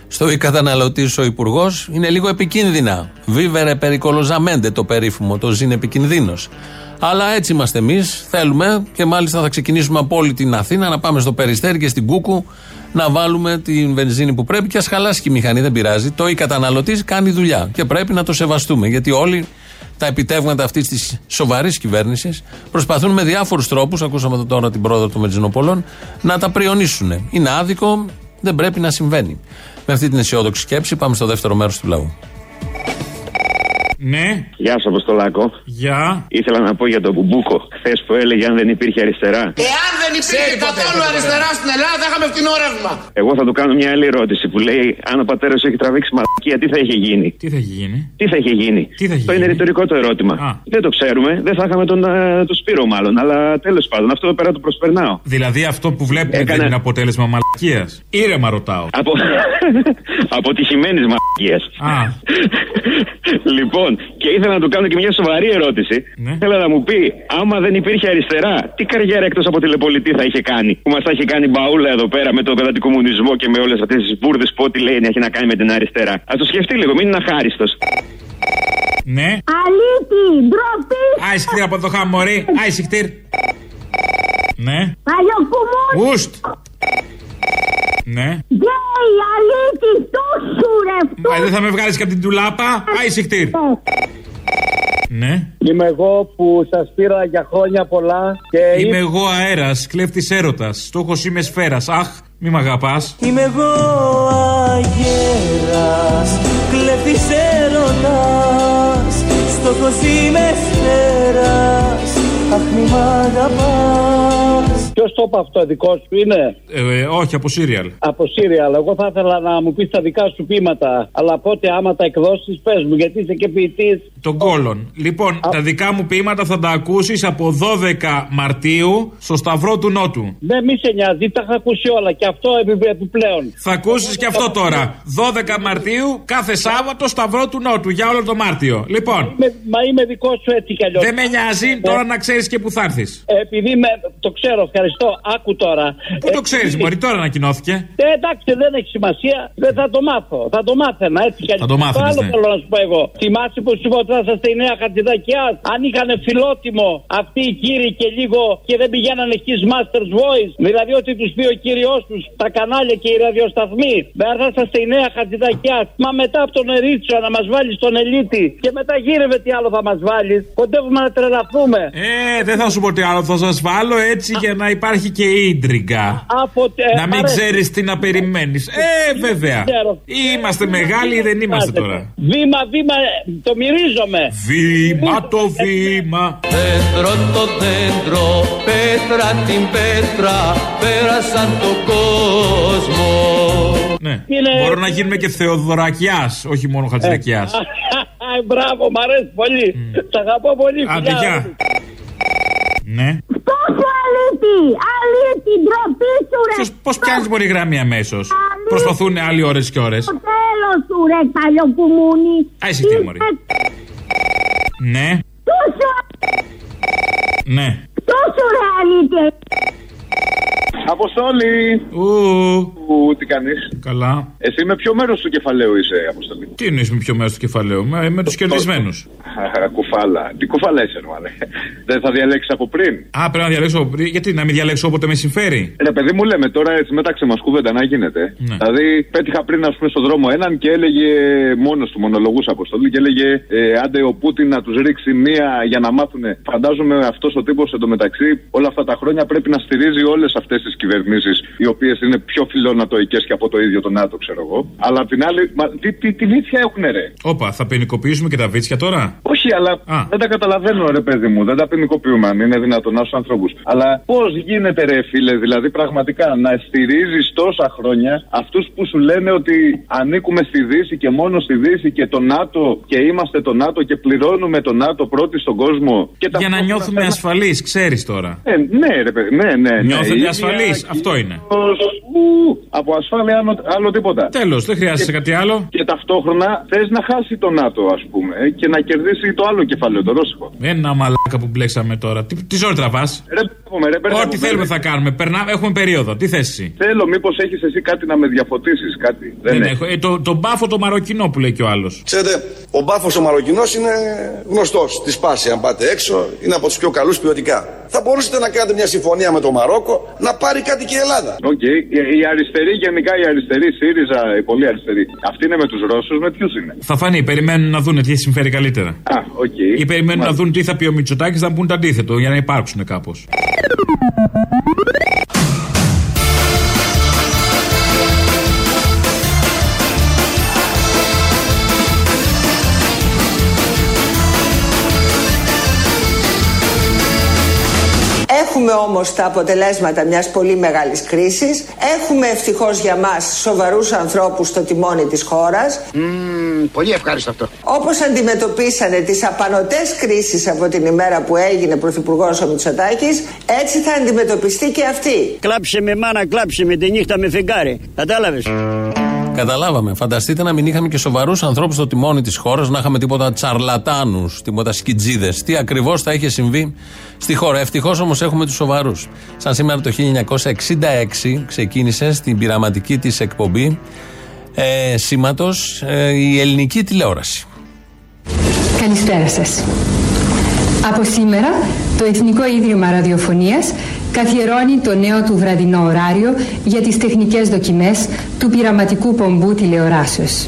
Speaker 2: στο ή καταναλωτής ο Υπουργός είναι λίγο επικίνδυνα. Βίβερε περικολοζαμέντε το περίφημο, το ζήν επικινδύνος. Αλλά έτσι είμαστε εμείς. Θέλουμε και μάλιστα θα ξεκινήσουμε από όλη την Αθήνα να πάμε στο Περιστέρι και στην Κούκου να βάλουμε την βενζίνη που πρέπει και ας χαλάσει και η μηχανή, δεν πειράζει. Το ή καταναλωτής κάνει δουλειά και πρέπει να το σεβαστούμε. Γιατί όλοι τα επιτεύγματα αυτής της σοβαρής κυβέρνησης προσπαθούν με διάφορους τρόπους, ακούσαμε εδώ τώρα την πρόοδο των Μετζινοπολών, να τα πριονίσουν. Είναι άδικο, δεν πρέπει να συμβαίνει. Με αυτή την αισιόδοξη σκέψη πάμε στο δεύτερο μέρος του λαού.
Speaker 28: Ναι.
Speaker 29: Γεια σας, Αποστολάκο.
Speaker 28: Γεια.
Speaker 29: Ήθελα να πω για τον Μπουμπούκο. Χθες που έλεγε αν δεν υπήρχε αριστερά.
Speaker 27: Εάν δεν υπήρχε καθόλου αριστερά στην Ελλάδα, θα είχαμε φτηνό ρεύμα.
Speaker 29: Εγώ θα του κάνω μια άλλη ερώτηση που λέει αν ο πατέρας σου έχει τραβήξει μαλακία, τι θα είχε γίνει;
Speaker 28: Τι θα έχει γίνει;
Speaker 29: Τι θα είχε γίνει;
Speaker 28: Τι θα είχε
Speaker 29: το είναι
Speaker 28: γίνει;
Speaker 29: ρητορικό το ερώτημα. Δεν το ξέρουμε. Δεν θα είχαμε τον, ε, τον Σπύρο μάλλον. Αλλά τέλος πάντων αυτό εδώ πέρα το προσπερνάω.
Speaker 28: Δηλαδή αυτό που βλέπουμε
Speaker 29: Έκανε-
Speaker 28: δεν είναι αποτέλεσμα μαλακίας. Ήρεμα ρωτάω.
Speaker 29: Από... Αποτυχημένης μαλακίας.
Speaker 28: Α.
Speaker 29: λοιπόν, και ήθελα να του κάνω και μια σοβαρή ερώτηση.
Speaker 28: Ναι.
Speaker 29: Θέλω να μου πει, άμα δεν υπήρχε αριστερά, τι καριέρα εκτός από τηλεπολιτή θα είχε κάνει. Που μας θα είχε κάνει μπαούλα εδώ πέρα με τον κατατικομμουνισμό και με όλες αυτές τις μπουρδες που ό,τι λέει να έχει να κάνει με την αριστερά. Α το σκεφτεί λίγο, μην είναι αχάριστος.
Speaker 28: Ναι.
Speaker 18: Αλήτη, ντροπή.
Speaker 28: Άισιχτήρ από το χαμορί. Άισιχτήρ. Ναι.
Speaker 18: Παλιοκουμούνι.
Speaker 28: Ουστ. Ναι.
Speaker 18: Γκέι, αλήτη, τούσου ρε.
Speaker 28: Μα δεν θα με βγάλεις και από την τουλάπα. Άισιχτήρ. Ναι.
Speaker 30: Είμαι εγώ που σας πήρα για χρόνια πολλά και.
Speaker 28: Είμαι εγώ αέρας, κλέφτης έρωτας. Στόχος είμαι σφαίρας. Αχ, μη μ' αγαπάς.
Speaker 31: Είμαι εγώ αέρα, κλέφτης έρωτας. Στόχος είμαι σφαίρας. Αχ, μη μ' αγαπάς
Speaker 30: Ποιος το είπε αυτό, δικό σου είναι;
Speaker 28: Ε, όχι, από Σύριαλ.
Speaker 30: Από Σύριαλ. Εγώ θα ήθελα να μου πεις τα δικά σου ποίηματα. Αλλά πότε άμα τα εκδώσει, πες μου, γιατί είσαι και ποιητής.
Speaker 28: Τον κόλον. Λοιπόν, τα δικά μου ποίηματα θα τα ακούσεις από 12 Μαρτίου στο Σταυρό του Νότου.
Speaker 30: Δεν μη σε νοιάζει, τα είχα ακούσει όλα και αυτό επιπλέον.
Speaker 28: Θα ακούσεις και αυτό τώρα. 12 Μαρτίου, κάθε Σάββατο Σταυρό του Νότου για όλο το Μάρτιο. Λοιπόν.
Speaker 30: Μα είμαι, μα είμαι δικό σου έτσι κι αλλιώς.
Speaker 28: Δεν με νοιάζει, τώρα να ξέρεις και που θα έρθεις.
Speaker 30: Επειδή με, το ξέρω, ευχαριστώ. Άκου τώρα.
Speaker 28: Πού το ξέρεις, Μπορεί τώρα ανακοινώθηκε;
Speaker 30: Ε, εντάξει, δεν έχει σημασία. Δεν θα το μάθω. Θα το μάθαινα έτσι κι
Speaker 28: Θα το μάθω.
Speaker 30: άλλο
Speaker 28: ναι.
Speaker 30: θέλω να σου πω εγώ. Θυμάσαι που σου είπα ότι θα είσαστε η νέα Χατζηδακιά. Αν είχαν φιλότιμο αυτοί οι κύριοι και λίγο και δεν πηγαίνανε His Master's Voice. Δηλαδή ότι τους πει ο κύριο τους τα κανάλια και οι ραδιοσταθμοί. Δεν θα είσαστε η νέα Χατζηδακιά. Μα μετά από τον Ερίτσο να μας βάλεις τον Ελίτη. Και μετά γύρευε τι άλλο θα μας βάλεις. Κοντεύουμε να τρελαθούμε.
Speaker 28: Ε, δεν θα σου πω τι άλλο. Θα σας βάλω έτσι για να υπάρχει και ίντριγκα.
Speaker 30: Από,
Speaker 28: να μην ξέρεις τι να περιμένεις. Ε, βέβαια. Είμαστε μεγάλοι ή δεν είμαστε τώρα.
Speaker 30: Βήμα, βήμα, το μυρίζομαι.
Speaker 28: Βήμα το βήμα.
Speaker 31: Δέντρο το δέντρο, πέτρα την πέτρα, πέρασαν τον κόσμο.
Speaker 28: Ναι. Μπορώ να γίνουμε και Θεοδωρακιάς, όχι μόνο Χατζηδακιάς.
Speaker 30: Ε, Μπράβο, μ' αρέσει πολύ. Σ' αγαπώ πολύ,
Speaker 28: Άντε,
Speaker 30: φιλιά.
Speaker 28: γεια. Ναι.
Speaker 18: Τόσο αλήτη, αλήτη, ντροπή σου ρε.
Speaker 28: Πώς πιάνεις μωρή γραμμή αμέσως; Προσπαθούν άλλοι ώρες και ώρες.
Speaker 18: Το τέλος σου ρε παλιοκουμούνι.
Speaker 28: Α, εσύ τι μωρή. Ναι,
Speaker 18: Τόσο,
Speaker 28: ναι.
Speaker 18: τόσο ρε αλήτη.
Speaker 9: Αποστόλη!
Speaker 28: Ου.
Speaker 9: Ου, τι κάνεις.
Speaker 28: Καλά.
Speaker 9: Εσύ με ποιο μέρος του κεφαλαίου είσαι, Αποστόλη.
Speaker 28: Τι εννοείς με ποιο μέρος του κεφαλαίου, με, με τους κερδισμένους.
Speaker 9: κουφάλα. Τι κουφάλα είσαι, μάλλον. Δεν θα διαλέξεις από πριν;
Speaker 28: Α, πρέπει να διαλέξω. από πριν. Γιατί να μην διαλέξω όποτε με συμφέρει;
Speaker 9: Ρε παιδί μου λέμε τώρα έτσι μέταξε μας κούβεντα να γίνεται.
Speaker 28: Ναι.
Speaker 9: Δηλαδή πέτυχα πριν ας πούμε στον δρόμο έναν και έλεγε μόνος του μονολογούς αποστολή και έλεγε ε, άντε ο Πούτιν να τους ρίξει μία για να μάθουν. Φαντάζομαι αυτός ο τύπος εντωμεταξύ όλα αυτά τα χρόνια πρέπει να στηρίζει όλες αυτές τις κυβερνήσεις οι οποίες είναι πιο φιλονατοικέ και από το ίδιο το ΝΑΤΟ, ξέρω εγώ. Αλλά απ' την άλλη, μα, τι, τι, τι βίτσια έχουν ρε.
Speaker 28: Όπα, θα ποινικοποιήσουμε και τα βίτσια τώρα;
Speaker 9: Όχι, αλλά δεν τα καταλαβαίνω, ρε παιδί μου. Δεν τα ποινικοποιούμε, αν είναι δυνατόν να στους ανθρώπους. Αλλά πώς γίνεται, ρε φίλε, δηλαδή πραγματικά να στηρίζεις τόσα χρόνια αυτούς που σου λένε ότι ανήκουμε στη Δύση και μόνο στη Δύση και το ΝΑΤΟ και είμαστε το ΝΑΤΟ και πληρώνουμε το ΝΑΤΟ πρώτοι στον κόσμο. Και
Speaker 28: Για να νιώθουμε ασφαλείς, ξέρεις τώρα.
Speaker 9: Ε, ναι, ρε παιδί, ναι, ναι. ναι.
Speaker 28: Νιώθετε
Speaker 9: Ίδια
Speaker 28: ασφαλείς, αυτό είναι.
Speaker 9: Ου, από ασφάλεια άλλο, άλλο τίποτα.
Speaker 28: Τέλος, δεν χρειάζεται κάτι άλλο.
Speaker 9: Και ταυτόχρονα θες να χάσει το ΝΑΤΟ, ας πούμε, και να κερδίσει το άλλο κεφάλαιο, το ρώσικο.
Speaker 28: Ένα μαλάκα που μπλέξαμε τώρα. Τι, τι ζόρι τραβάς;
Speaker 9: Ρε, πούμε, ρε, μπερδεύομαι,
Speaker 28: Ό,τι θέλουμε
Speaker 9: ρε.
Speaker 28: θα κάνουμε. Περνά, έχουμε περίοδο. Τι θες εσύ;
Speaker 9: Θέλω, μήπως έχεις εσύ κάτι να με διαφωτίσεις, κάτι.
Speaker 28: Δεν
Speaker 9: έχει.
Speaker 28: έχω. Ε, το, το μπάφο το μαροκινό που λέει και ο άλλος.
Speaker 32: Ξέρετε, ο μπάφος ο Μαροκινός είναι γνωστός. Τη σπάση, αν πάτε έξω, είναι από τους πιο καλούς ποιοτικά. Θα μπορούσατε να κάνετε μια συμφωνία με το Μαρόκο να πάρει κάτι και η Ελλάδα.
Speaker 9: Οκ. Η, η αριστερή, γενικά η αριστερή, ΣΥΡΙΖΑ, η πολύ αριστερή. Αυτή είναι με τους Ρώσους, με ποιους είναι;
Speaker 28: Θα φανεί, περιμένουν να δουν τι συμφέρει καλύτερα.
Speaker 9: Α, οκ.
Speaker 28: Ή περιμένουν να δουν τι θα πει ο Μητσοτάκης να πουν το αντίθετο για να υπάρξουν κάπως.
Speaker 5: Έχουμε όμως τα αποτελέσματα μιας πολύ μεγάλης κρίσης. Έχουμε ευτυχώς για μας σοβαρούς ανθρώπους στο τιμόνι της χώρας.
Speaker 33: πολύ ευχάριστο αυτό.
Speaker 5: Όπως αντιμετωπίσανε τις απανοτές κρίσεις από την ημέρα που έγινε πρωθυπουργός ο Μητσοτάκης, έτσι θα αντιμετωπιστεί και αυτή.
Speaker 33: Κλάψε με μάνα, κλάψε με τη νύχτα με φεγγάρι. Κατάλαβες;
Speaker 2: Καταλάβαμε. Φανταστείτε να μην είχαμε και σοβαρούς ανθρώπους στο τιμόνι της χώρας, να είχαμε τίποτα τσαρλατάνους, τίποτα σκιτζίδες. Τι ακριβώς θα είχε συμβεί στη χώρα. Ευτυχώς όμως έχουμε τους σοβαρούς. Σαν σήμερα το 1966 ξεκίνησε στην πειραματική της εκπομπή ε, σήματος ε, η ελληνική τηλεόραση.
Speaker 34: Καλησπέρα σας. Από σήμερα το Εθνικό Ίδρυμα Ραδιοφωνίας καθιερώνει το νέο του βραδινό ωράριο για τις τεχνικές δοκιμές του πειραματικού πομπού τηλεοράσεως.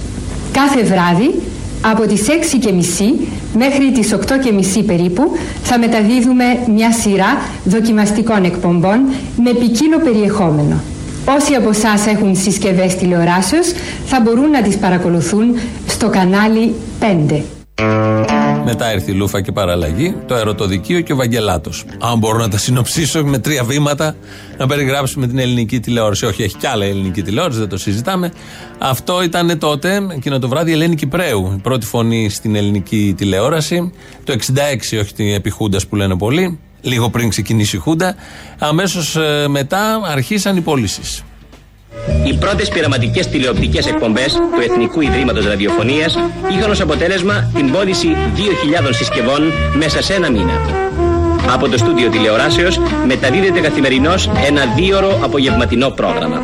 Speaker 34: Κάθε βράδυ από τις 6.30 μέχρι τις 8.30 περίπου θα μεταδίδουμε μια σειρά δοκιμαστικών εκπομπών με ποικίλο περιεχόμενο. Όσοι από εσάς έχουν συσκευές τηλεοράσεως θα μπορούν να τις παρακολουθούν στο κανάλι 5.
Speaker 2: Μετά ήρθε η Λούφα και παραλλαγή, το Ερωτοδικείο και ο Βαγγελάτος. Αν μπορώ να τα συνοψίσω με τρία βήματα, να περιγράψουμε την ελληνική τηλεόραση. Όχι, έχει κι άλλα ελληνική τηλεόραση, δεν το συζητάμε. Αυτό ήταν τότε, εκείνο το βράδυ, η Ελένη Κυπρέου. Η πρώτη φωνή στην ελληνική τηλεόραση. Το 66, όχι την επιχούντα που λένε πολλοί. Λίγο πριν ξεκινήσει η Χούντα. Αμέσως ε, μετά αρχίσαν οι πωλήσεις.
Speaker 35: Οι πρώτες πειραματικές τηλεοπτικές εκπομπές του Εθνικού Ιδρύματος Ραδιοφωνίας είχαν ως αποτέλεσμα την πώληση 2.000 συσκευών μέσα σε ένα μήνα. Από το στούντιο τηλεοράσεως μεταδίδεται καθημερινώς ένα δίωρο απογευματινό πρόγραμμα.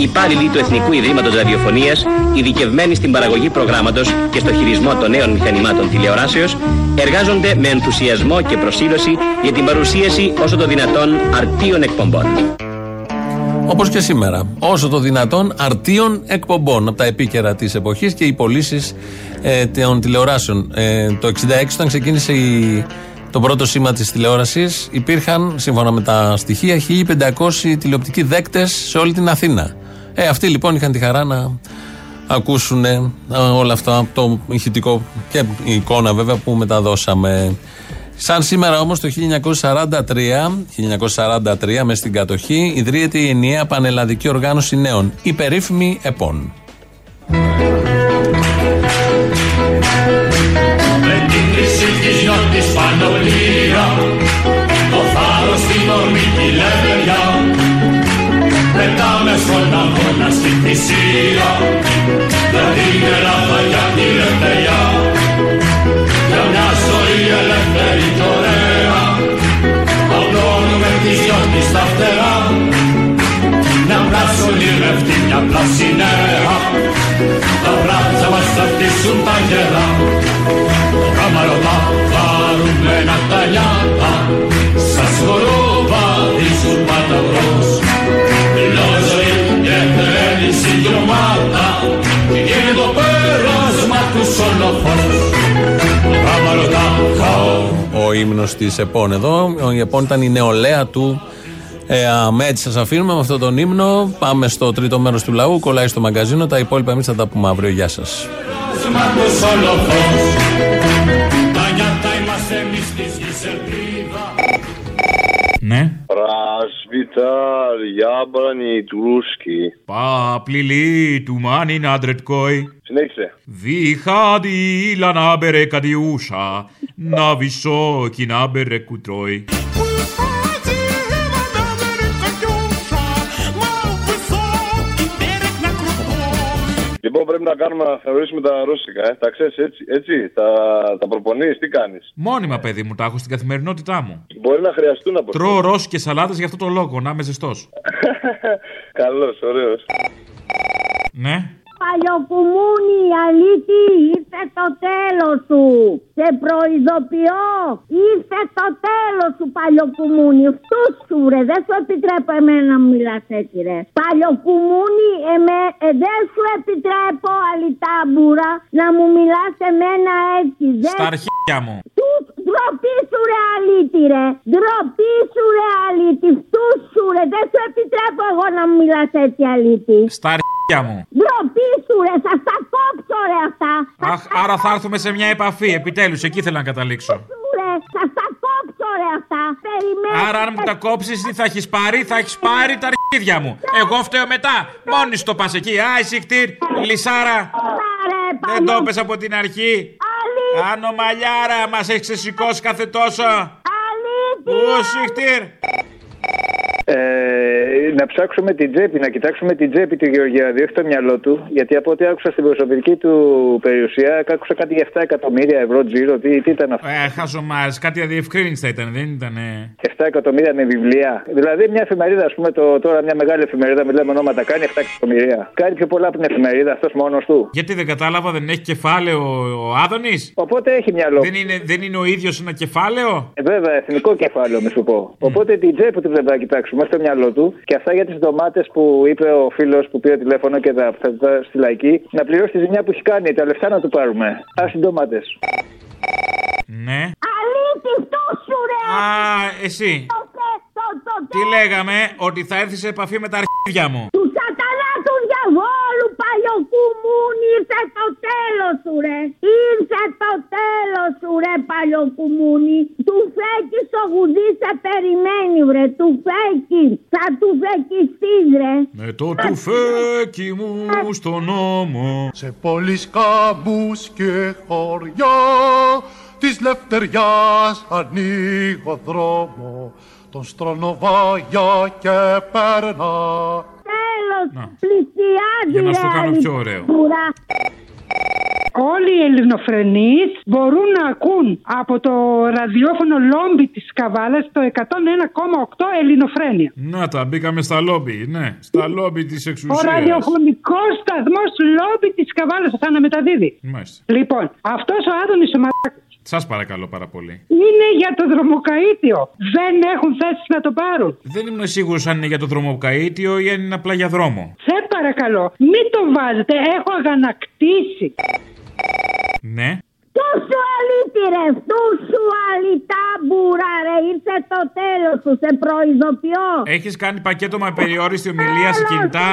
Speaker 35: Οι υπάλληλοι του Εθνικού Ιδρύματος Ραδιοφωνίας, ειδικευμένοι στην παραγωγή προγράμματος και στο χειρισμό των νέων μηχανημάτων τηλεοράσεως, εργάζονται με ενθουσιασμό και προσήλωση για την παρουσίαση όσο το δυνατόν αρτίων εκπομπών.
Speaker 2: Όπως και σήμερα. Όσο το δυνατόν αρτίων εκπομπών από τα επίκαιρα της εποχής και οι πωλήσεις ε, των τηλεοράσεων. Ε, το 66 όταν ξεκίνησε η, το πρώτο σήμα της τηλεόρασης, υπήρχαν, σύμφωνα με τα στοιχεία, 1500 τηλεοπτικοί δέκτες σε όλη την Αθήνα. Ε, αυτοί λοιπόν είχαν τη χαρά να ακούσουν ε, όλα αυτά, το ηχητικό και η εικόνα βέβαια που μεταδώσαμε. Σαν σήμερα όμως το 1943, 1943 μες στην κατοχή, ιδρύεται η ενιαία πανελλαδική οργάνωση νέων, η περίφημη ΕΠΟΝ.
Speaker 36: Πετάμε στον αγώνα στην θυσία. Δεν είναι λάθα για τη ελευθερία Για μια ζωή ελεύθερη και ωραία. Απλώνουμε τη γιώτη στα φτερά. Να πλάσουν οι ρευτοί μια πλάση νέα. Τα βράτσα μας θα χτίσουν τα γερά Καμαρωτά χαρούμενα τα νιάτα. Σας χοροβαδίζουν πάντα μπρος είναι το πέρασμα του
Speaker 2: Ο ύμνος της ΕΠΟΝ εδώ, η ΕΠΟΝ ήταν η νεολαία του ε, έτσι σας αφήνουμε με αυτόν τον ύμνο. Πάμε στο τρίτο μέρος του λαού. Κολλάει στο μαγκαζίνο. Τα υπόλοιπα εμείς θα τα πούμε αύριο. Γεια
Speaker 28: σας.
Speaker 19: Πράσβηταρ, Γιάμπρανη, Τουρούσκι.
Speaker 28: Παπλιλί, του μάνι να ντρετκόι.
Speaker 19: Συνέχισε.
Speaker 28: Διχάδι, λανάμπερε κατιούσα, να βυσό, κοινάμπερε κουτρόι.
Speaker 19: Λοιπόν, πρέπει να κάνουμε να θεωρήσουμε τα ρώσικα. Ε. Τα ξέρεις έτσι, έτσι. Τα, τα προπονείς, τι κάνεις;
Speaker 28: Μόνιμα, παιδί μου, τα έχω στην καθημερινότητά μου.
Speaker 19: Μπορεί να χρειαστούν από
Speaker 28: Τρώω ρώσικες σαλάτες για αυτό το λόγο, να είμαι ζεστός.
Speaker 19: Καλό, ωραίος.
Speaker 28: Ναι.
Speaker 18: Παλιοκουμούνι, αλήτη, ήρθε το τέλος σου. Σε προειδοποιώ, ήρθε το τέλος σου παλιοκουμούνι. Φτούς σου ρε, δεν σου επιτρέπω εμένα να μιλάς έτσι ρε. Παλιοκουμούνι, εμέ, ε, δεν σου επιτρέπω αλυτάμπουρα να μου μιλάς εμένα έτσι.
Speaker 28: Στα αρχίδια μου.
Speaker 18: Τους ντροπή σου ρε αλήτη ρε. Ντροπή σου ρε αλήτη. Φτούς σου ρε. Δεν σου επιτρέπω εγώ να μου μιλάς έτσι αλήτη.
Speaker 28: Στα αρχίδια μου.
Speaker 18: Ντροπή σου ρε. Θα στα κόψω ρε αυτά.
Speaker 28: Αχ, άρα θα έρθουμε σε μια επαφή. Επιτέλους, εκεί ήθελα να καταλήξω.
Speaker 18: Ρε, θα στα κόψω ρε αυτά. Περιμένω.
Speaker 28: Άρα αν μου τα κόψεις τι θα έχεις πάρει, θα έχεις πάρει τα αρχίδια μου. Εγώ φταίω μετά. Μόνη στο πας εκεί. Α, εσύ χτύρ, λισάρα. Δεν το πες από την αρχή. Άνω μαλλιάρα, μας έχεις ξεσηκώσει κάθε τόσο.
Speaker 18: Αλήθεια.
Speaker 28: Ου, συχτήρ.
Speaker 19: Ε,
Speaker 34: να ψάξουμε την τσέπη, να κοιτάξουμε την τσέπη του Γεωργιάδη, όχι το μυαλό του. Γιατί από ό,τι άκουσα στην προσωπική του περιουσία, άκουσα κάτι για 7 εκατομμύρια ευρώ τζίρο. Τι, τι ήταν αυτό.
Speaker 28: Ε, χαζομάρες, κάτι αδιευκρίνηστα ήταν, δεν ήταν.
Speaker 34: 7 εκατομμύρια με βιβλία. Δηλαδή μια εφημερίδα, ας πούμε, το, τώρα μια μεγάλη εφημερίδα, μιλάμε ονόματα, κάνει 7 εκατομμύρια. Κάνει πιο πολλά από την εφημερίδα αυτός μόνος του.
Speaker 28: Γιατί δεν κατάλαβα, δεν έχει κεφάλαιο ο Άδωνης;
Speaker 34: Οπότε έχει μυαλό.
Speaker 28: Δεν είναι, δεν είναι ο ίδιος ένα κεφάλαιο;
Speaker 34: Ε, βέβαια, εθνικό κεφάλαιο, με σου πω. Οπότε την τσέπη του δεν θα κοιτάξουμε στο μυαλό του και αυτά για τις ντομάτες που είπε ο φίλος που πήρε τηλέφωνο και τα αυτά στη λαϊκή να πληρώσει τη ζημιά που έχει κάνει. Τα λεφτά να του πάρουμε. Α τις ντομάτες.
Speaker 28: Ναι.
Speaker 18: Αλήτη, αυτό σου ρε!
Speaker 28: Α, εσύ. Τι λέγαμε, ότι θα έρθεις σε επαφή με τα αρχίδια μου.
Speaker 18: Του σατανά του διαβόλου παλιοκουμούνι ήρθε το τέλος σου ρε. Ήρθε το τέλος σου ρε παλιοκουμούνι. Του φέκεις στο γουδί σε περιμένει βρε. Του φέκεις. Θα του φεκιστείς ρε.
Speaker 28: Με το τουφέκι μου στον νόμο
Speaker 21: Σε πόλεις κάμπους και χωριά της λευτεριάς ανοίγω δρόμο τον στρονοβάγια και περνά
Speaker 18: Τέλος πλησιάζει
Speaker 28: Για να σου
Speaker 18: ρε,
Speaker 28: κάνω πιο ωραίο.
Speaker 18: αληθούρα.
Speaker 26: Όλοι οι ελληνοφρενείς μπορούν να ακούν από το ραδιόφωνο λόμπι της Καβάλας το 101,8 ελληνοφρένια.
Speaker 28: Να τα, μπήκαμε στα λόμπι, ναι. Στα λόμπι της
Speaker 26: Ο
Speaker 28: εξουσία.
Speaker 26: ραδιοφωνικός σταθμός λόμπι της Καβάλας θα αναμεταδίδει.
Speaker 28: Μάλιστα.
Speaker 26: Λοιπόν, αυτός ο Άδωνης ο Μαράκος
Speaker 28: Σας παρακαλώ πάρα πολύ.
Speaker 26: είναι για το δρομοκαΐτιο. Δεν έχουν θέση να το πάρουν.
Speaker 28: Δεν ήμουν σίγουρος αν είναι για το δρομοκαίτιο ή αν είναι απλά για δρόμο.
Speaker 26: Σε παρακαλώ, μην το βάζετε. Έχω αγανακτήσει.
Speaker 28: Ναι.
Speaker 18: Του σου αλήτη ρε, του σου αλητάμπουρα ρε, ήρθε το τέλος σου, σε προειδοποιώ.
Speaker 28: Έχεις κάνει πακέτο με περιόριστη ομιλία σε κινητά.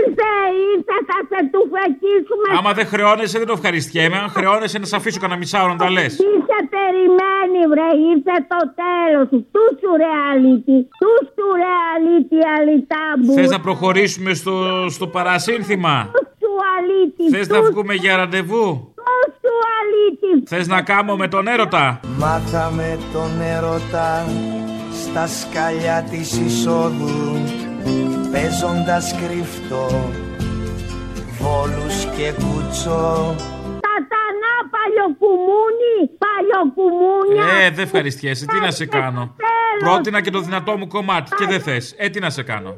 Speaker 18: Ήρθε, ήρθε, θα σε του φεκίσουμε.
Speaker 28: Άμα δεν χρεώνεσαι, δεν το ευχαριστιέμαι. Αν χρεώνεσαι, να σε αφήσω κανένα μισάωρο να τα λες.
Speaker 18: Τι σε περιμένει βρε, ήρθε το τέλος σου, του σου ρε αλήτη, του σου ρε αλήτη αλητάμπουρα.
Speaker 28: Θες να προχωρήσουμε στο, στο παρασύνθημα;
Speaker 18: Του αλήτη,
Speaker 28: Θες να βγούμε για ραντεβού;
Speaker 18: Του σου αλήτη.
Speaker 28: Θες να κάμω με τον έρωτα;
Speaker 37: Μάθαμε τον έρωτα στα σκαλιά της εισόδου παίζοντας κρυφτό βόλους και κουτσό
Speaker 18: Σατανά παλιοκουμούνι, παλιοκουμούνια.
Speaker 28: Ε, δεν ευχαριστιέσαι. Τι να σε κάνω; Πρότεινα και το δυνατό μου κομμάτι και δεν θες. Ε, τι να σε κάνω;